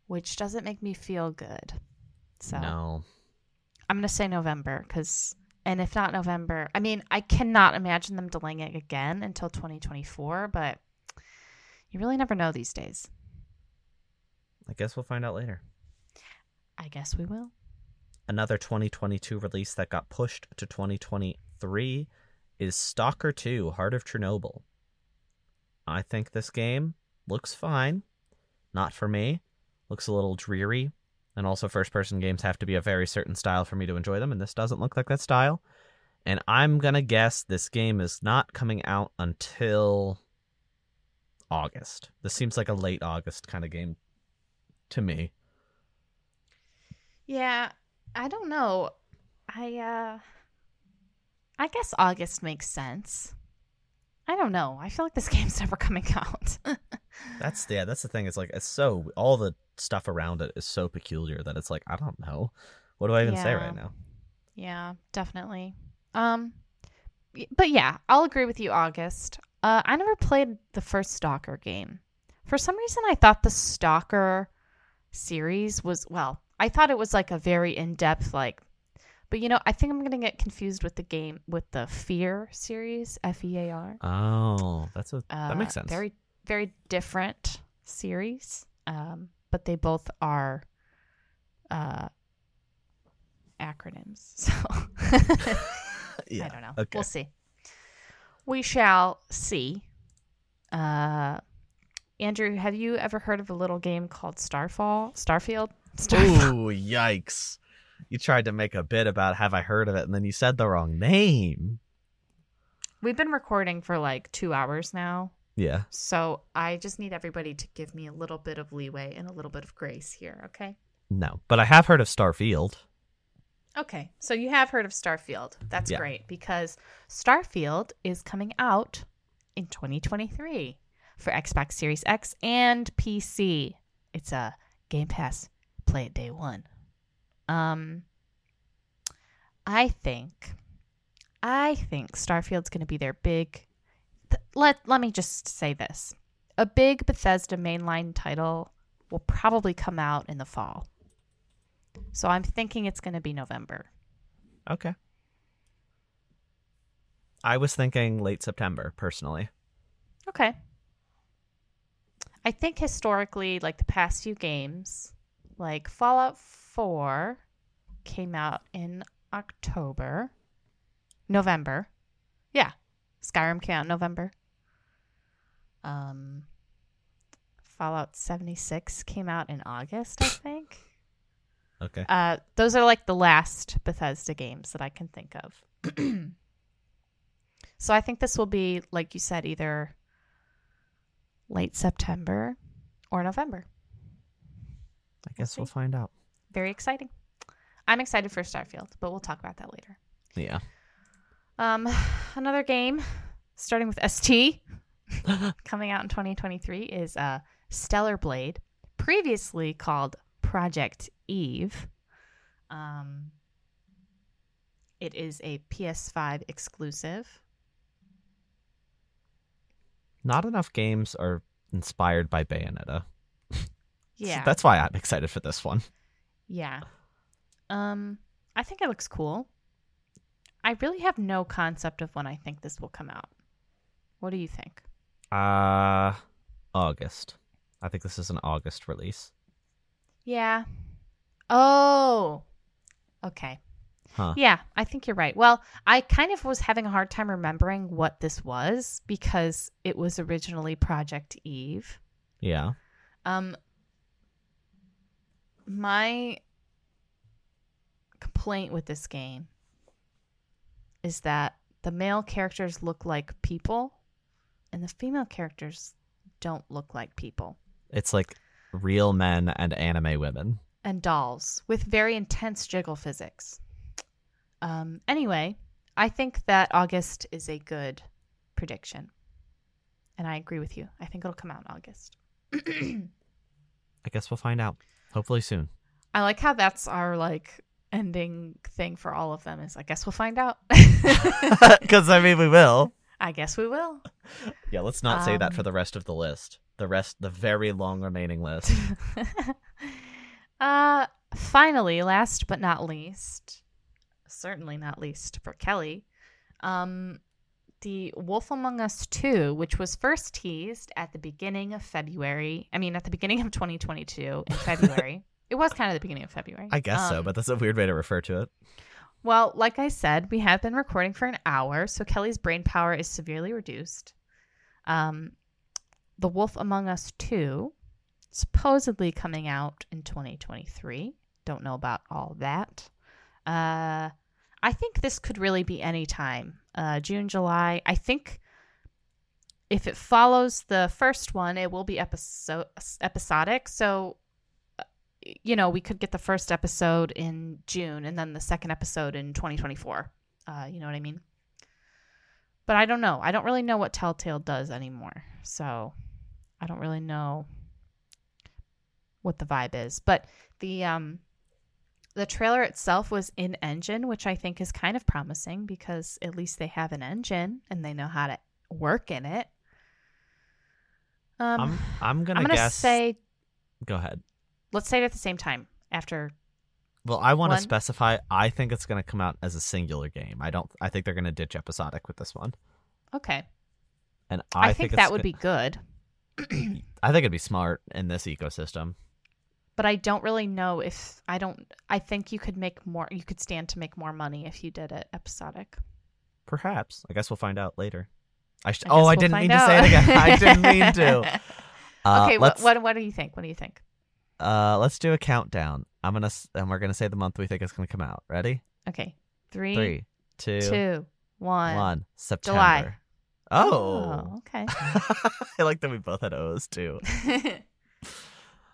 which doesn't make me feel good. So No. I'm going to say November because, and if not November, I mean, I cannot imagine them delaying it again until 2024, but you really never know these days. I guess we'll find out later. I guess we will. Another 2022 release that got pushed to 2023 is Stalker 2 Heart of Chernobyl. I think this game looks fine. Not for me. Looks a little dreary. And also, first person games have to be a very certain style for me to enjoy them, and this doesn't look like that style. And I'm going to guess this game is not coming out until August. This seems like a late August kind of game to me. Yeah, I don't know. I uh I guess August makes sense. I don't know. I feel like this *laughs* game's never coming out. *laughs* That's yeah, that's the thing. It's like it's so all the stuff around it is so peculiar that it's like I don't know. What do I even say right now? yeah, definitely. Um but yeah, I'll agree with you August. Uh I never played the first Stalker game. For some reason I thought the Stalker series was well, I thought it was like a very in-depth like but you know, I think I'm going to get confused with the game with the Fear series, F E A R. Oh, that's a that Uh, makes sense. Very, very different series, um, but they both are uh, acronyms. *laughs* So yeah. I don't know. Okay. We'll see. We shall see. Uh, Andrew, have you ever heard of a little game called Starfall? Starfield? Ooh, yikes. You tried to make a bit about have I heard of it and then you said the wrong name. We've been recording for like two hours now. Yeah. So I just need everybody to give me a little bit of leeway and a little bit of grace here, okay? No. But I have heard of Starfield. Okay, so you have heard of Starfield. That's Yeah. great because Starfield is coming out in 2023 for Xbox Series X and PC. It's a Game Pass play it day one. Um I think I think Starfield's going to be their big th- let let me just say this. A big Bethesda mainline title will probably come out in the fall. So I'm thinking it's going to be November. Okay. I was thinking late September, personally. Okay. I think historically, like the past few games, like Fallout 4 came out in October, November. Yeah. Skyrim came out in November. Um, Fallout 76 came out in August, I think. *laughs* Okay. Uh, those are like the last Bethesda games that I can think of. *clears throat* so I think this will be, like you said, either late September or November. I guess we'll see. find out. Very exciting. I'm excited for Starfield, but we'll talk about that later. Yeah. Um, *sighs* another game starting with ST *laughs* coming out in 2023 is uh, Stellar Blade, previously called Project Eve. Um, it is a PS5 exclusive. Not enough games are inspired by Bayonetta. Yeah, That's why I'm excited for this one. yeah. Um, I think it looks cool. I really have no concept of when I think this will come out. What do you think? Uh August. I think this is an August release. Yeah. Oh. Okay. Huh. Yeah, I think you're right. Well, I kind of was having a hard time remembering what this was because it was originally Project Eve. Yeah. Um my complaint with this game is that the male characters look like people and the female characters don't look like people. It's like real men and anime women. and dolls with very intense jiggle physics. Um, anyway, I think that August is a good prediction. And I agree with you. I think it'll come out in August. *clears throat* I guess we'll find out. Hopefully soon. I like how that's our like ending thing for all of them is I guess we'll find out. *laughs* *laughs* Because I mean we will. I guess we will. *laughs* Yeah, let's not say that Um, for the rest of the list. The rest the very long remaining list. uh finally, last but not least, certainly not least for Kellie, um the Wolf Among Us 2, which was first teased at the beginning of February. I mean, at the beginning of 2022 in *laughs* February. it was kind of the beginning of February. I guess so, Um, but that's a weird way to refer to it. Well, like I said, we have been recording for an hour, so Kellie's brain power is severely reduced. Um, the Wolf Among Us 2, supposedly coming out in 2023. Don't know about all that. Uh, I think this could really be any time. Uh, June, July. I think if it follows the first one, it will be episode episodic. So, uh, you know, we could get the first episode in June and then the second episode in 2024. Uh, you know what I mean? But I don't know. I don't really know what Telltale does anymore. So, I don't really know what the vibe is. But the um the trailer itself was in engine, which I think is kind of promising because at least they have an engine and they know how to work in it. Um, I'm I'm gonna, I'm gonna guess. say Go ahead. let's say it at the same time after. Well, I want to specify. I think it's gonna come out as a singular game. I don't. I think they're gonna ditch episodic with this one, Okay, and I, I, think, it's that would go- be good, *clears throat* I think it'd be smart in this ecosystem. But I don't really know if I don't. I think you could make more. You could stand to make more money if you did it episodic. Perhaps. I guess we'll find out later. I sh- I oh, I we'll didn't find mean to say it again. I didn't mean to. *laughs* Uh, okay, what, what what do you think? What do you think? Uh, let's do a countdown. I'm gonna and we're gonna say the month we think it's gonna come out. Ready? Okay, three, Three, two, two, one. one. September. July. Oh. okay. *laughs* I like that we both had O's too. *laughs*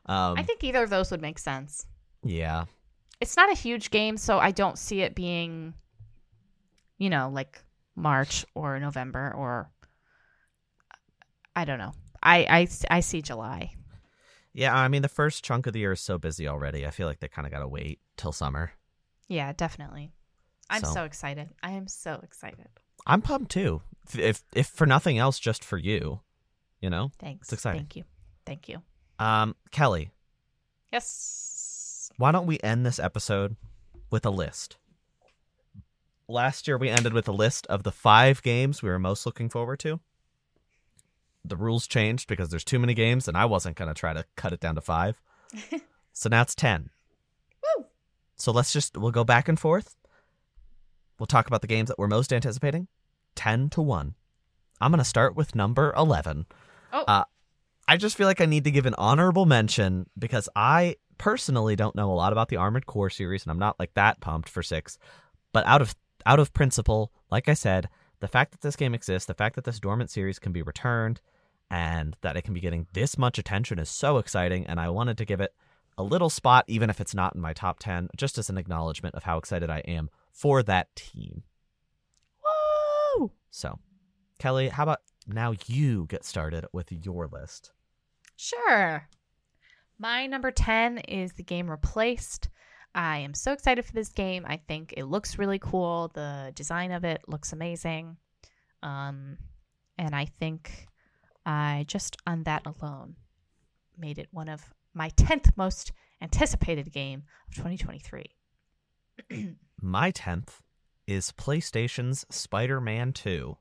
Um, I think either of those would make sense. yeah. It's not a huge game, so I don't see it being, you know, like March or November or I don't know. I I, I see July. Yeah, I mean the first chunk of the year is so busy already. I feel like they kind of got to wait till summer. Yeah, definitely. I'm So- so, excited. I am so excited. I'm pumped too. If, if if for nothing else, just for you, you know. Thanks. It's exciting. Thank you. Thank you. Um, Kellie, Yes. why don't we end this episode with a list? Last year we ended with a list of the five games we were most looking forward to. The rules changed because there's too many games, and I wasn't gonna try to cut it down to five. *laughs* so now it's ten. Woo! So let's just we'll go back and forth. We'll talk about the games that we're most anticipating. Ten to one. I'm gonna start with number eleven. Oh. Uh, I just feel like I need to give an honorable mention because I personally don't know a lot about the Armored Core series, and I'm not like that pumped for six. But out of out of principle, like I said, the fact that this game exists, the fact that this dormant series can be returned, and that it can be getting this much attention is so exciting. And I wanted to give it a little spot, even if it's not in my top ten, just as an acknowledgement of how excited I am for that team. Woo! So, Kellie, how about now you get started with your list? Sure. My number 10 is the game Replaced. I am so excited for this game. I think it looks really cool. The design of it looks amazing. Um, and I think I just on that alone made it one of my 10th most anticipated game of 2023. *clears throat* My 10th is PlayStation's Spider Man 2.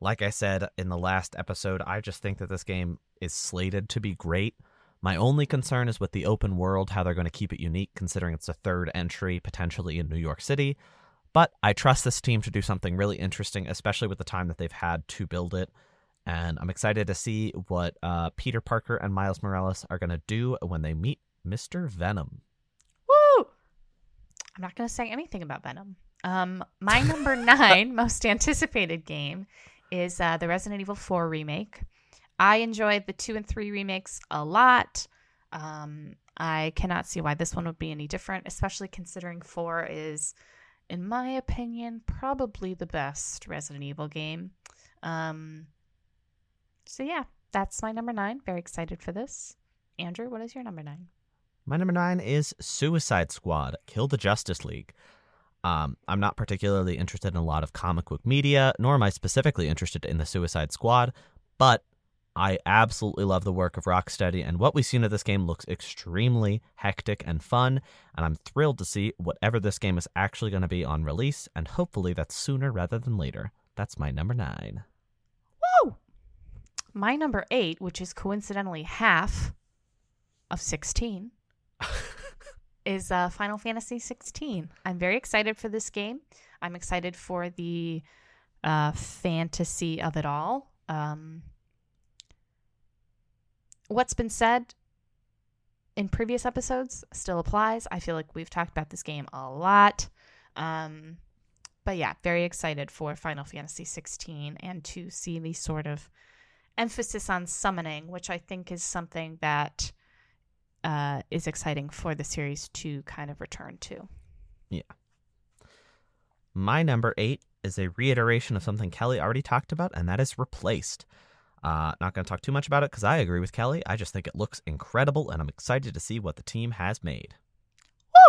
Like I said in the last episode, I just think that this game is slated to be great. My only concern is with the open world, how they're going to keep it unique, considering it's a third entry potentially in New York City. But I trust this team to do something really interesting, especially with the time that they've had to build it. And I'm excited to see what uh, Peter Parker and Miles Morales are going to do when they meet Mr. Venom. Woo! I'm not going to say anything about Venom. Um, my number *laughs* nine most anticipated game is uh, the Resident Evil 4 remake. I enjoyed the two and three remakes a lot. Um, I cannot see why this one would be any different, especially considering 4 is, in my opinion, probably the best Resident Evil game. Um, so, yeah, that's my number nine. Very excited for this. Andrew, what is your number nine? My number nine is Suicide Squad Kill the Justice League. Um, I'm not particularly interested in a lot of comic book media, nor am I specifically interested in the Suicide Squad, but I absolutely love the work of Rocksteady, and what we've seen of this game looks extremely hectic and fun, and I'm thrilled to see whatever this game is actually going to be on release, and hopefully that's sooner rather than later. That's my number nine. Woo! My number eight, which is coincidentally half of 16, is uh, Final Fantasy 16. I'm very excited for this game. I'm excited for the uh, fantasy of it all. Um, what's been said in previous episodes still applies. I feel like we've talked about this game a lot. Um, but yeah, very excited for Final Fantasy 16 and to see the sort of emphasis on summoning, which I think is something that uh, is exciting for the series to kind of return to. Yeah. My number eight is a reiteration of something Kellie already talked about, and that is replaced. Uh, not going to talk too much about it because I agree with Kellie. I just think it looks incredible, and I'm excited to see what the team has made.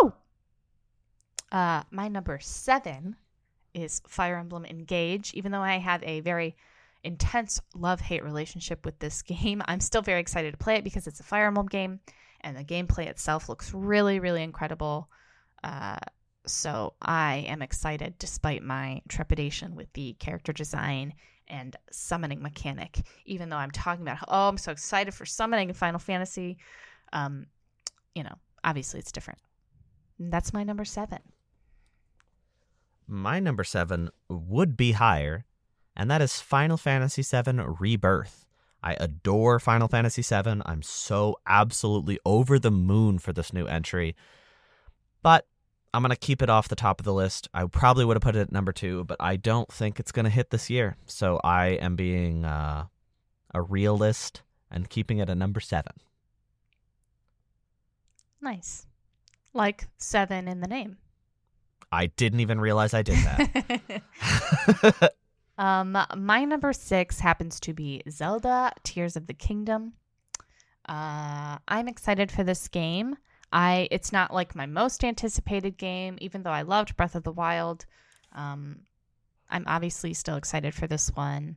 Woo! Uh, my number seven is Fire Emblem Engage. Even though I have a very intense love hate relationship with this *laughs* game, I'm still very excited to play it because it's a Fire Emblem game and the gameplay itself looks really, really incredible. Uh, so I am excited despite my trepidation with the character design and summoning mechanic. Even though I'm talking about, oh, I'm so excited for summoning in Final Fantasy. Um, you know, obviously it's different. And that's my number seven. My number seven would be higher, and that is Final Fantasy VII Rebirth. I adore Final Fantasy VII. I'm so absolutely over the moon for this new entry. But I'm going to keep it off the top of the list. I probably would have put it at number two, but I don't think it's going to hit this year. So I am being uh, a realist and keeping it at number seven. Nice. Like seven in the name. I didn't even realize I did that. *laughs* *laughs* um, my number six happens to be Zelda Tears of the Kingdom. Uh, I'm excited for this game. I it's not like my most anticipated game, even though I loved Breath of the Wild. Um, I'm obviously still excited for this one.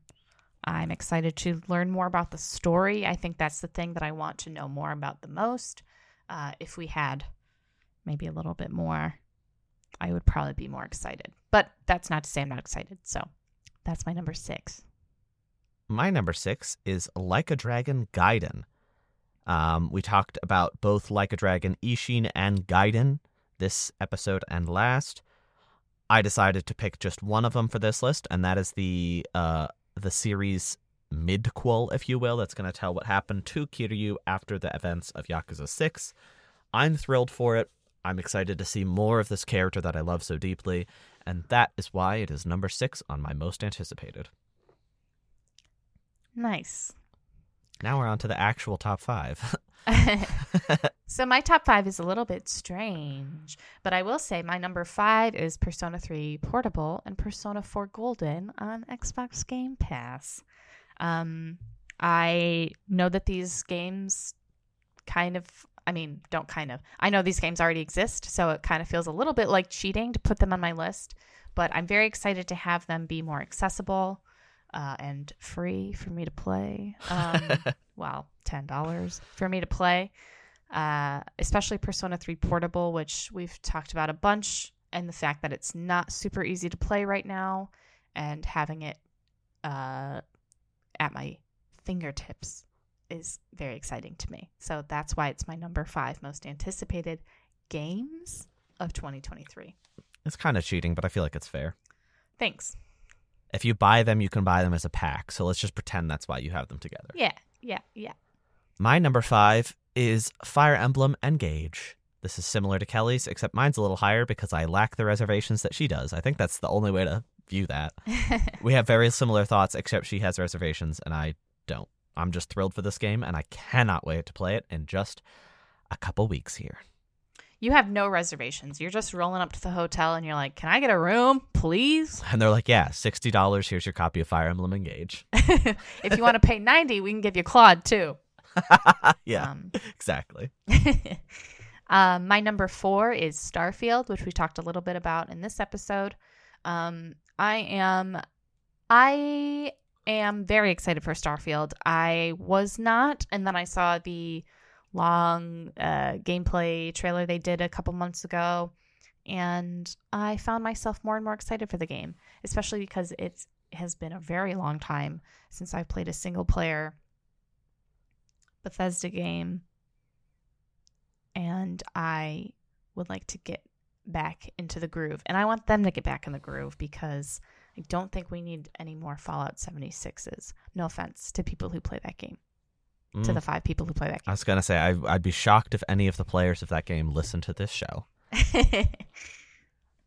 I'm excited to learn more about the story. I think that's the thing that I want to know more about the most. Uh, if we had maybe a little bit more, I would probably be more excited. But that's not to say I'm not excited. So that's my number six. My number six is Like a Dragon Gaiden. Um, we talked about both Like a Dragon Ishin and Gaiden this episode and last. I decided to pick just one of them for this list, and that is the uh, the series midquel, if you will, that's going to tell what happened to Kiryu after the events of Yakuza 6. I'm thrilled for it. I'm excited to see more of this character that I love so deeply, and that is why it is number six on my most anticipated. Nice. Now we're on to the actual top five. *laughs* *laughs* so my top five is a little bit strange, but I will say my number five is Persona 3 Portable and Persona 4 Golden on Xbox Game Pass. Um, I know that these games kind of, I mean, don't kind of, I know these games already exist, so it kind of feels a little bit like cheating to put them on my list, but I'm very excited to have them be more accessible uh, and free for me to play. Um, *laughs* well, ten dollars for me to play. Uh, especially Persona 3 Portable, which we've talked about a bunch, and the fact that it's not super easy to play right now, and having it uh, at my fingertips is very exciting to me. So that's why it's my number five most anticipated games of 2023. It's kind of cheating, but I feel like it's fair. Thanks. If you buy them, you can buy them as a pack. So let's just pretend that's why you have them together. Yeah, yeah, yeah. My number five is Fire Emblem Engage. This is similar to Kellie's, except mine's a little higher because I lack the reservations that she does. I think that's the only way to view that. *laughs* we have very similar thoughts, except she has reservations and I don't. I'm just thrilled for this game and I cannot wait to play it in just a couple weeks here. You have no reservations. You're just rolling up to the hotel and you're like, "Can I get a room, please?" And they're like, "Yeah, sixty dollars. Here's your copy of Fire Emblem Engage." *laughs* if you want to pay ninety, we can give you Claude too. *laughs* yeah, um, exactly. um, *laughs* my number four is Starfield, which we talked a little bit about in this episode. Um, I am, I am very excited for Starfield. I was not, and then I saw the long uh, gameplay trailer they did a couple months ago. And I found myself more and more excited for the game, especially because it has been a very long time since I've played a single player Bethesda game. And I would like to get back into the groove. And I want them to get back in the groove because I don't think we need any more Fallout 76s. No offense to people who play that game mm. to the five people who play that game. I was gonna say I, I'd be shocked if any of the players of that game listen to this show. *laughs*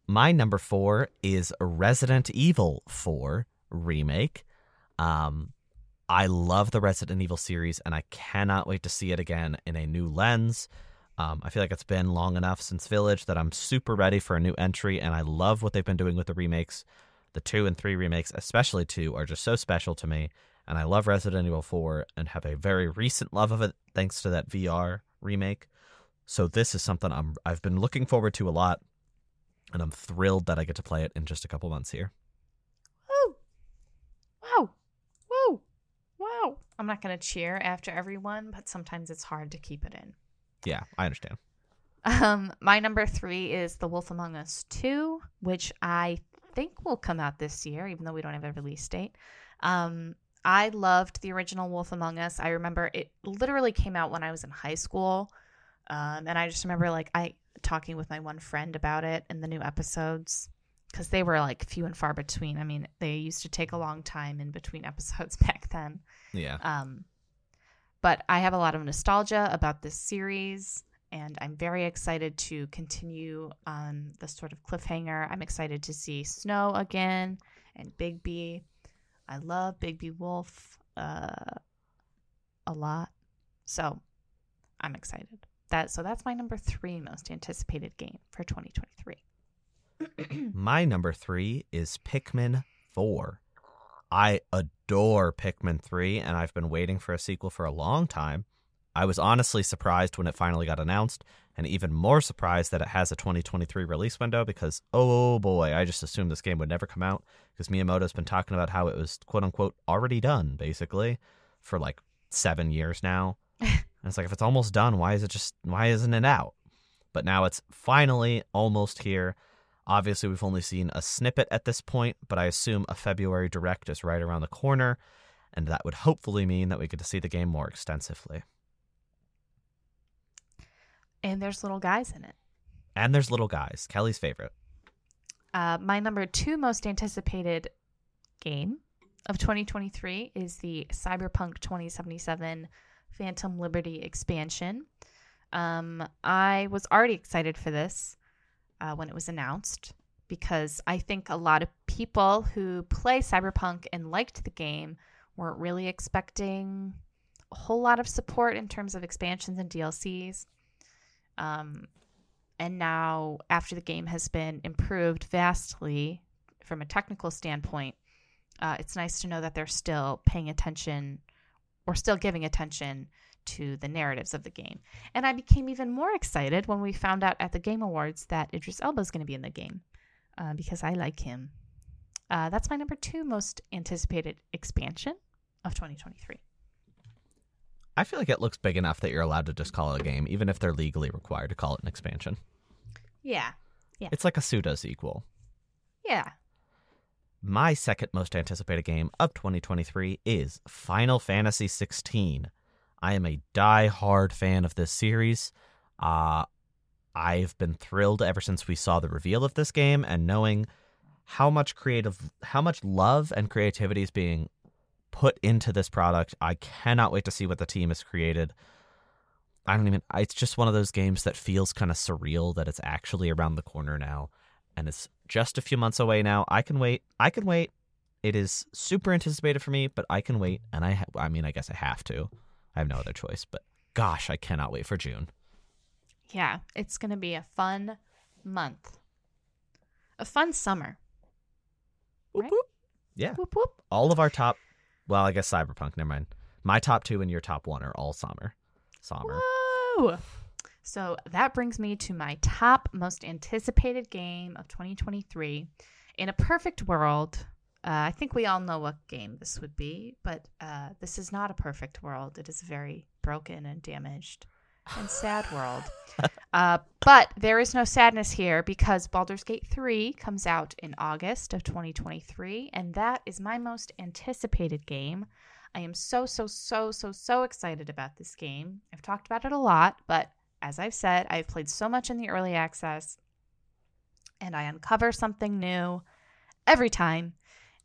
My number four is Resident Evil 4 remake. Um, I love the Resident Evil series, and I cannot wait to see it again in a new lens. Um, I feel like it's been long enough since Village that I'm super ready for a new entry, and I love what they've been doing with the remakes. The two and three remakes, especially two, are just so special to me, and I love Resident Evil 4 and have a very recent love of it thanks to that VR remake. So this is something I'm I've been looking forward to a lot, and I'm thrilled that I get to play it in just a couple months here. Woo! Wow! Woo! Wow! I'm not gonna cheer after everyone, but sometimes it's hard to keep it in. Yeah, I understand. Um, my number three is The Wolf Among Us 2, which I think will come out this year, even though we don't have a release date. Um, I loved the original Wolf Among Us. I remember it literally came out when I was in high school. Um, and I just remember like I talking with my one friend about it and the new episodes because they were like few and far between. I mean, they used to take a long time in between *laughs* episodes back then. Yeah. Um, but I have a lot of nostalgia about this series, and I'm very excited to continue on the sort of cliffhanger. I'm excited to see Snow again and Bigby. I love Bigby Wolf uh, a lot, so I'm excited. That so that's my number three most anticipated game for 2023. *clears throat* My number three is Pikmin 4. I adore Pikmin 3, and I've been waiting for a sequel for a long time. I was honestly surprised when it finally got announced, and even more surprised that it has a 2023 release window because, oh boy, I just assumed this game would never come out because Miyamoto's been talking about how it was quote unquote already done, basically, for like seven years now. *laughs* and it's like, if it's almost done, why is it just, why isn't it out? But now it's finally almost here. Obviously, we've only seen a snippet at this point, but I assume a February direct is right around the corner, and that would hopefully mean that we get to see the game more extensively. And there's little guys in it. And there's little guys, Kellie's favorite. Uh, my number two most anticipated game of 2023 is the Cyberpunk 2077 Phantom Liberty expansion. Um, I was already excited for this uh, when it was announced because I think a lot of people who play Cyberpunk and liked the game weren't really expecting a whole lot of support in terms of expansions and DLCs. Um, and now, after the game has been improved vastly from a technical standpoint, uh, it's nice to know that they're still paying attention or still giving attention to the narratives of the game. And I became even more excited when we found out at the Game Awards that Idris Elba is going to be in the game uh, because I like him. Uh, that's my number two most anticipated expansion of 2023. I feel like it looks big enough that you're allowed to just call it a game, even if they're legally required to call it an expansion. Yeah. Yeah. It's like a pseudo sequel. Yeah. My second most anticipated game of 2023 is Final Fantasy 16. I am a die-hard fan of this series. Uh, I've been thrilled ever since we saw the reveal of this game and knowing how much creative, how much love and creativity is being put into this product. I cannot wait to see what the team has created. I don't even, it's just one of those games that feels kind of surreal that it's actually around the corner now. And it's just a few months away now. I can wait. I can wait. It is super anticipated for me, but I can wait. And I, ha- I mean, I guess I have to. I have no other choice. But gosh, I cannot wait for June. Yeah. It's going to be a fun month, a fun summer. Whoop, Right? whoop. Yeah. Whoop, whoop. All of our top, well, I guess Cyberpunk, never mind. My top two and your top one are all summer. Summer. Whoa. So that brings me to my top most anticipated game of 2023. In a perfect world, uh, I think we all know what game this would be, but uh, this is not a perfect world. It is very broken and damaged and sad world. Uh, but there is no sadness here because Baldur's Gate 3 comes out in August of 2023, and that is my most anticipated game. I am so, so, so, so, so excited about this game. I've talked about it a lot, but as I've said, I've played so much in the early access, and I uncover something new every time.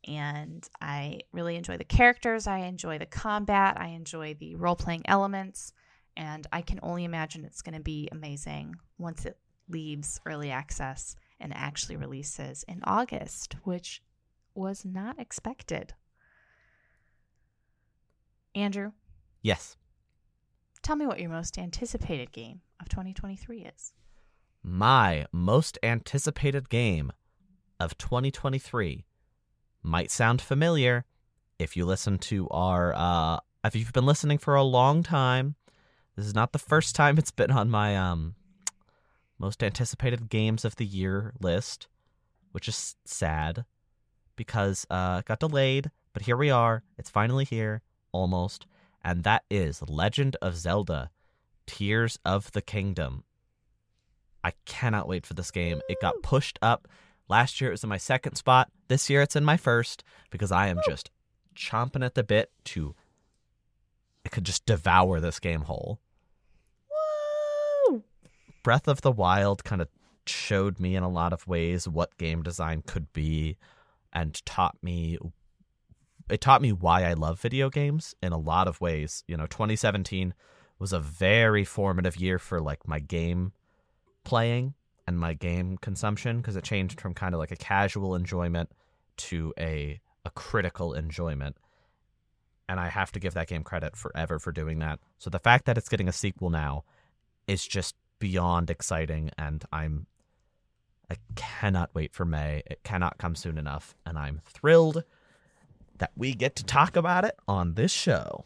And I really enjoy the characters, I enjoy the combat, I enjoy the role playing elements, and I can only imagine it's going to be amazing once it leaves early access and actually releases in August, which was not expected. Andrew, Yes. tell me what your most anticipated game of 2023 is. My most anticipated game of 2023 might sound familiar if you listen to our uh if you've been listening for a long time. This is not the first time it's been on my um most anticipated games of the year list, which is sad because uh it got delayed, but here we are. It's finally here almost, and that is Legend of Zelda: Tears of the Kingdom. I cannot wait for this game. It got pushed up. Last year it was in my second spot. This year it's in my first because I am just chomping at the bit to could just devour this game whole. Woo! Breath of the Wild kind of showed me in a lot of ways what game design could be and taught me it taught me why I love video games in a lot of ways. You know, 2017 was a very formative year for like my game playing and my game consumption because it changed from kind of like a casual enjoyment to a a critical enjoyment. And I have to give that game credit forever for doing that. So the fact that it's getting a sequel now is just beyond exciting and I'm I cannot wait for May. It cannot come soon enough and I'm thrilled that we get to talk about it on this show.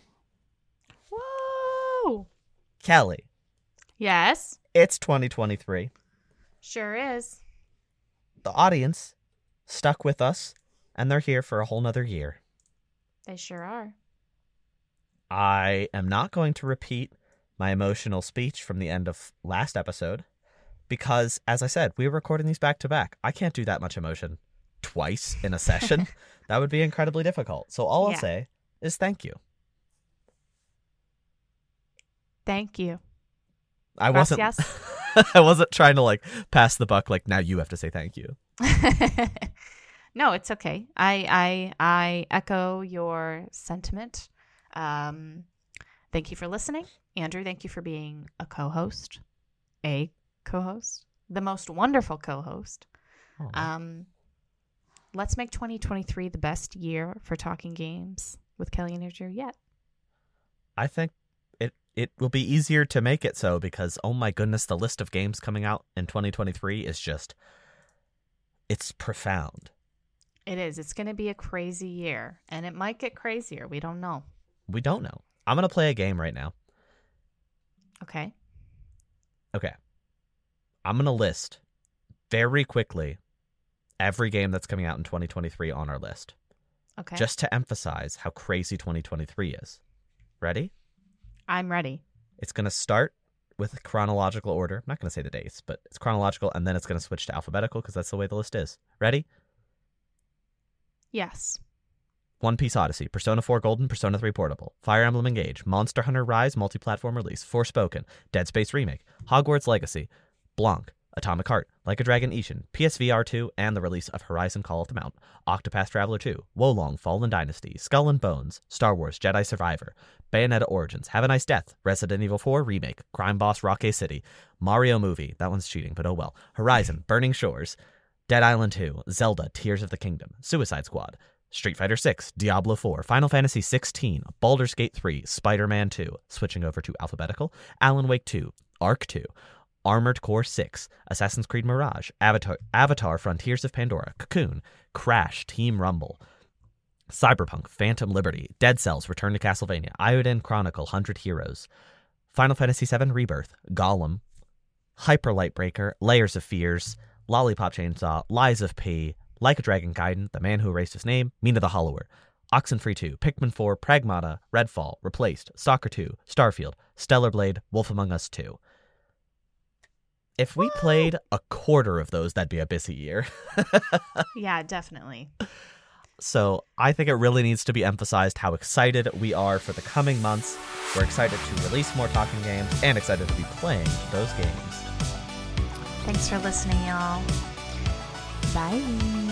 Whoa! Kellie, Yes, it's 2023. sure is. The audience stuck with us and they're here for a whole nother year. They sure are. I am not going to repeat my emotional speech from the end of last episode because, as I said, we were recording these back to back. I can't do that much emotion twice in a session. *laughs* that would be incredibly difficult. So, all Yeah. I'll say is thank you. Thank you. I wasn't. Gracias. *laughs* I wasn't trying to like pass the buck. Like now, you have to say thank you. *laughs* no, it's okay. I I I echo your sentiment. Um, thank you for listening, Andrew. Thank you for being a co-host, a co-host, the most wonderful co-host. Um, let's make 2023 the best year for talking games with Kellie and Andrew yet. I think it it will be easier to make it so because oh my goodness, the list of games coming out in 2023 is just it's profound. It is. It's going to be a crazy year, and it might get crazier. We don't know. We don't know. I'm gonna play a game right now. Okay. Okay. I'm gonna list very quickly every game that's coming out in 2023 on our list, Okay. just to emphasize how crazy 2023 is. Ready? I'm ready. It's gonna start with chronological order. I'm not gonna say the dates, but it's chronological, and then it's gonna switch to alphabetical because that's the way the list is. Ready? Yes. One Piece Odyssey, Persona 4 Golden, Persona 3 Portable, Fire Emblem Engage, Monster Hunter Rise multi-platform release, Forspoken, Dead Space Remake, Hogwarts Legacy, Blanc, Atomic Heart, Like a Dragon Ishin, PSVR 2, and the release of Horizon Call of the Mountain, Octopath Traveler 2, Wo Long Fallen Dynasty, Skull and Bones, Star Wars Jedi Survivor, Bayonetta Origins, Have a Nice Death, Resident Evil 4 Remake, Crime Boss Rocket City, Mario Movie, that one's cheating, but oh well, Horizon, Burning Shores, Dead Island 2, Zelda Tears of the Kingdom, Suicide Squad, Street Fighter 6, Diablo 4, Final Fantasy 16, Baldur's Gate 3, Spider-Man 2, switching over to alphabetical, Alan Wake 2, Ark 2, Armored Core 6, Assassin's Creed Mirage, Avatar, Avatar Frontiers of Pandora, Cocoon, Crash, Team Rumble, Cyberpunk, Phantom Liberty, Dead Cells, Return to Castlevania, Eiyuden Chronicle, 100 Heroes, Final Fantasy VII Rebirth, Gollum, Hyper Light Breaker, Layers of Fears, Lollipop Chainsaw, Lies of P, Like a Dragon Gaiden, The Man Who Erased His Name, Mina the Hollower, Oxenfree 2, Pikmin 4, Pragmata, Redfall, Replaced, Stalker 2, Starfield, Stellar Blade, Wolf Among Us 2. If we played a quarter of those, that'd be a busy year. *laughs* Yeah, definitely. So I think it really needs to be emphasized how excited we are for the coming months. We're excited to release more talking games and excited to be playing those games. Thanks for listening, y'all. Bye.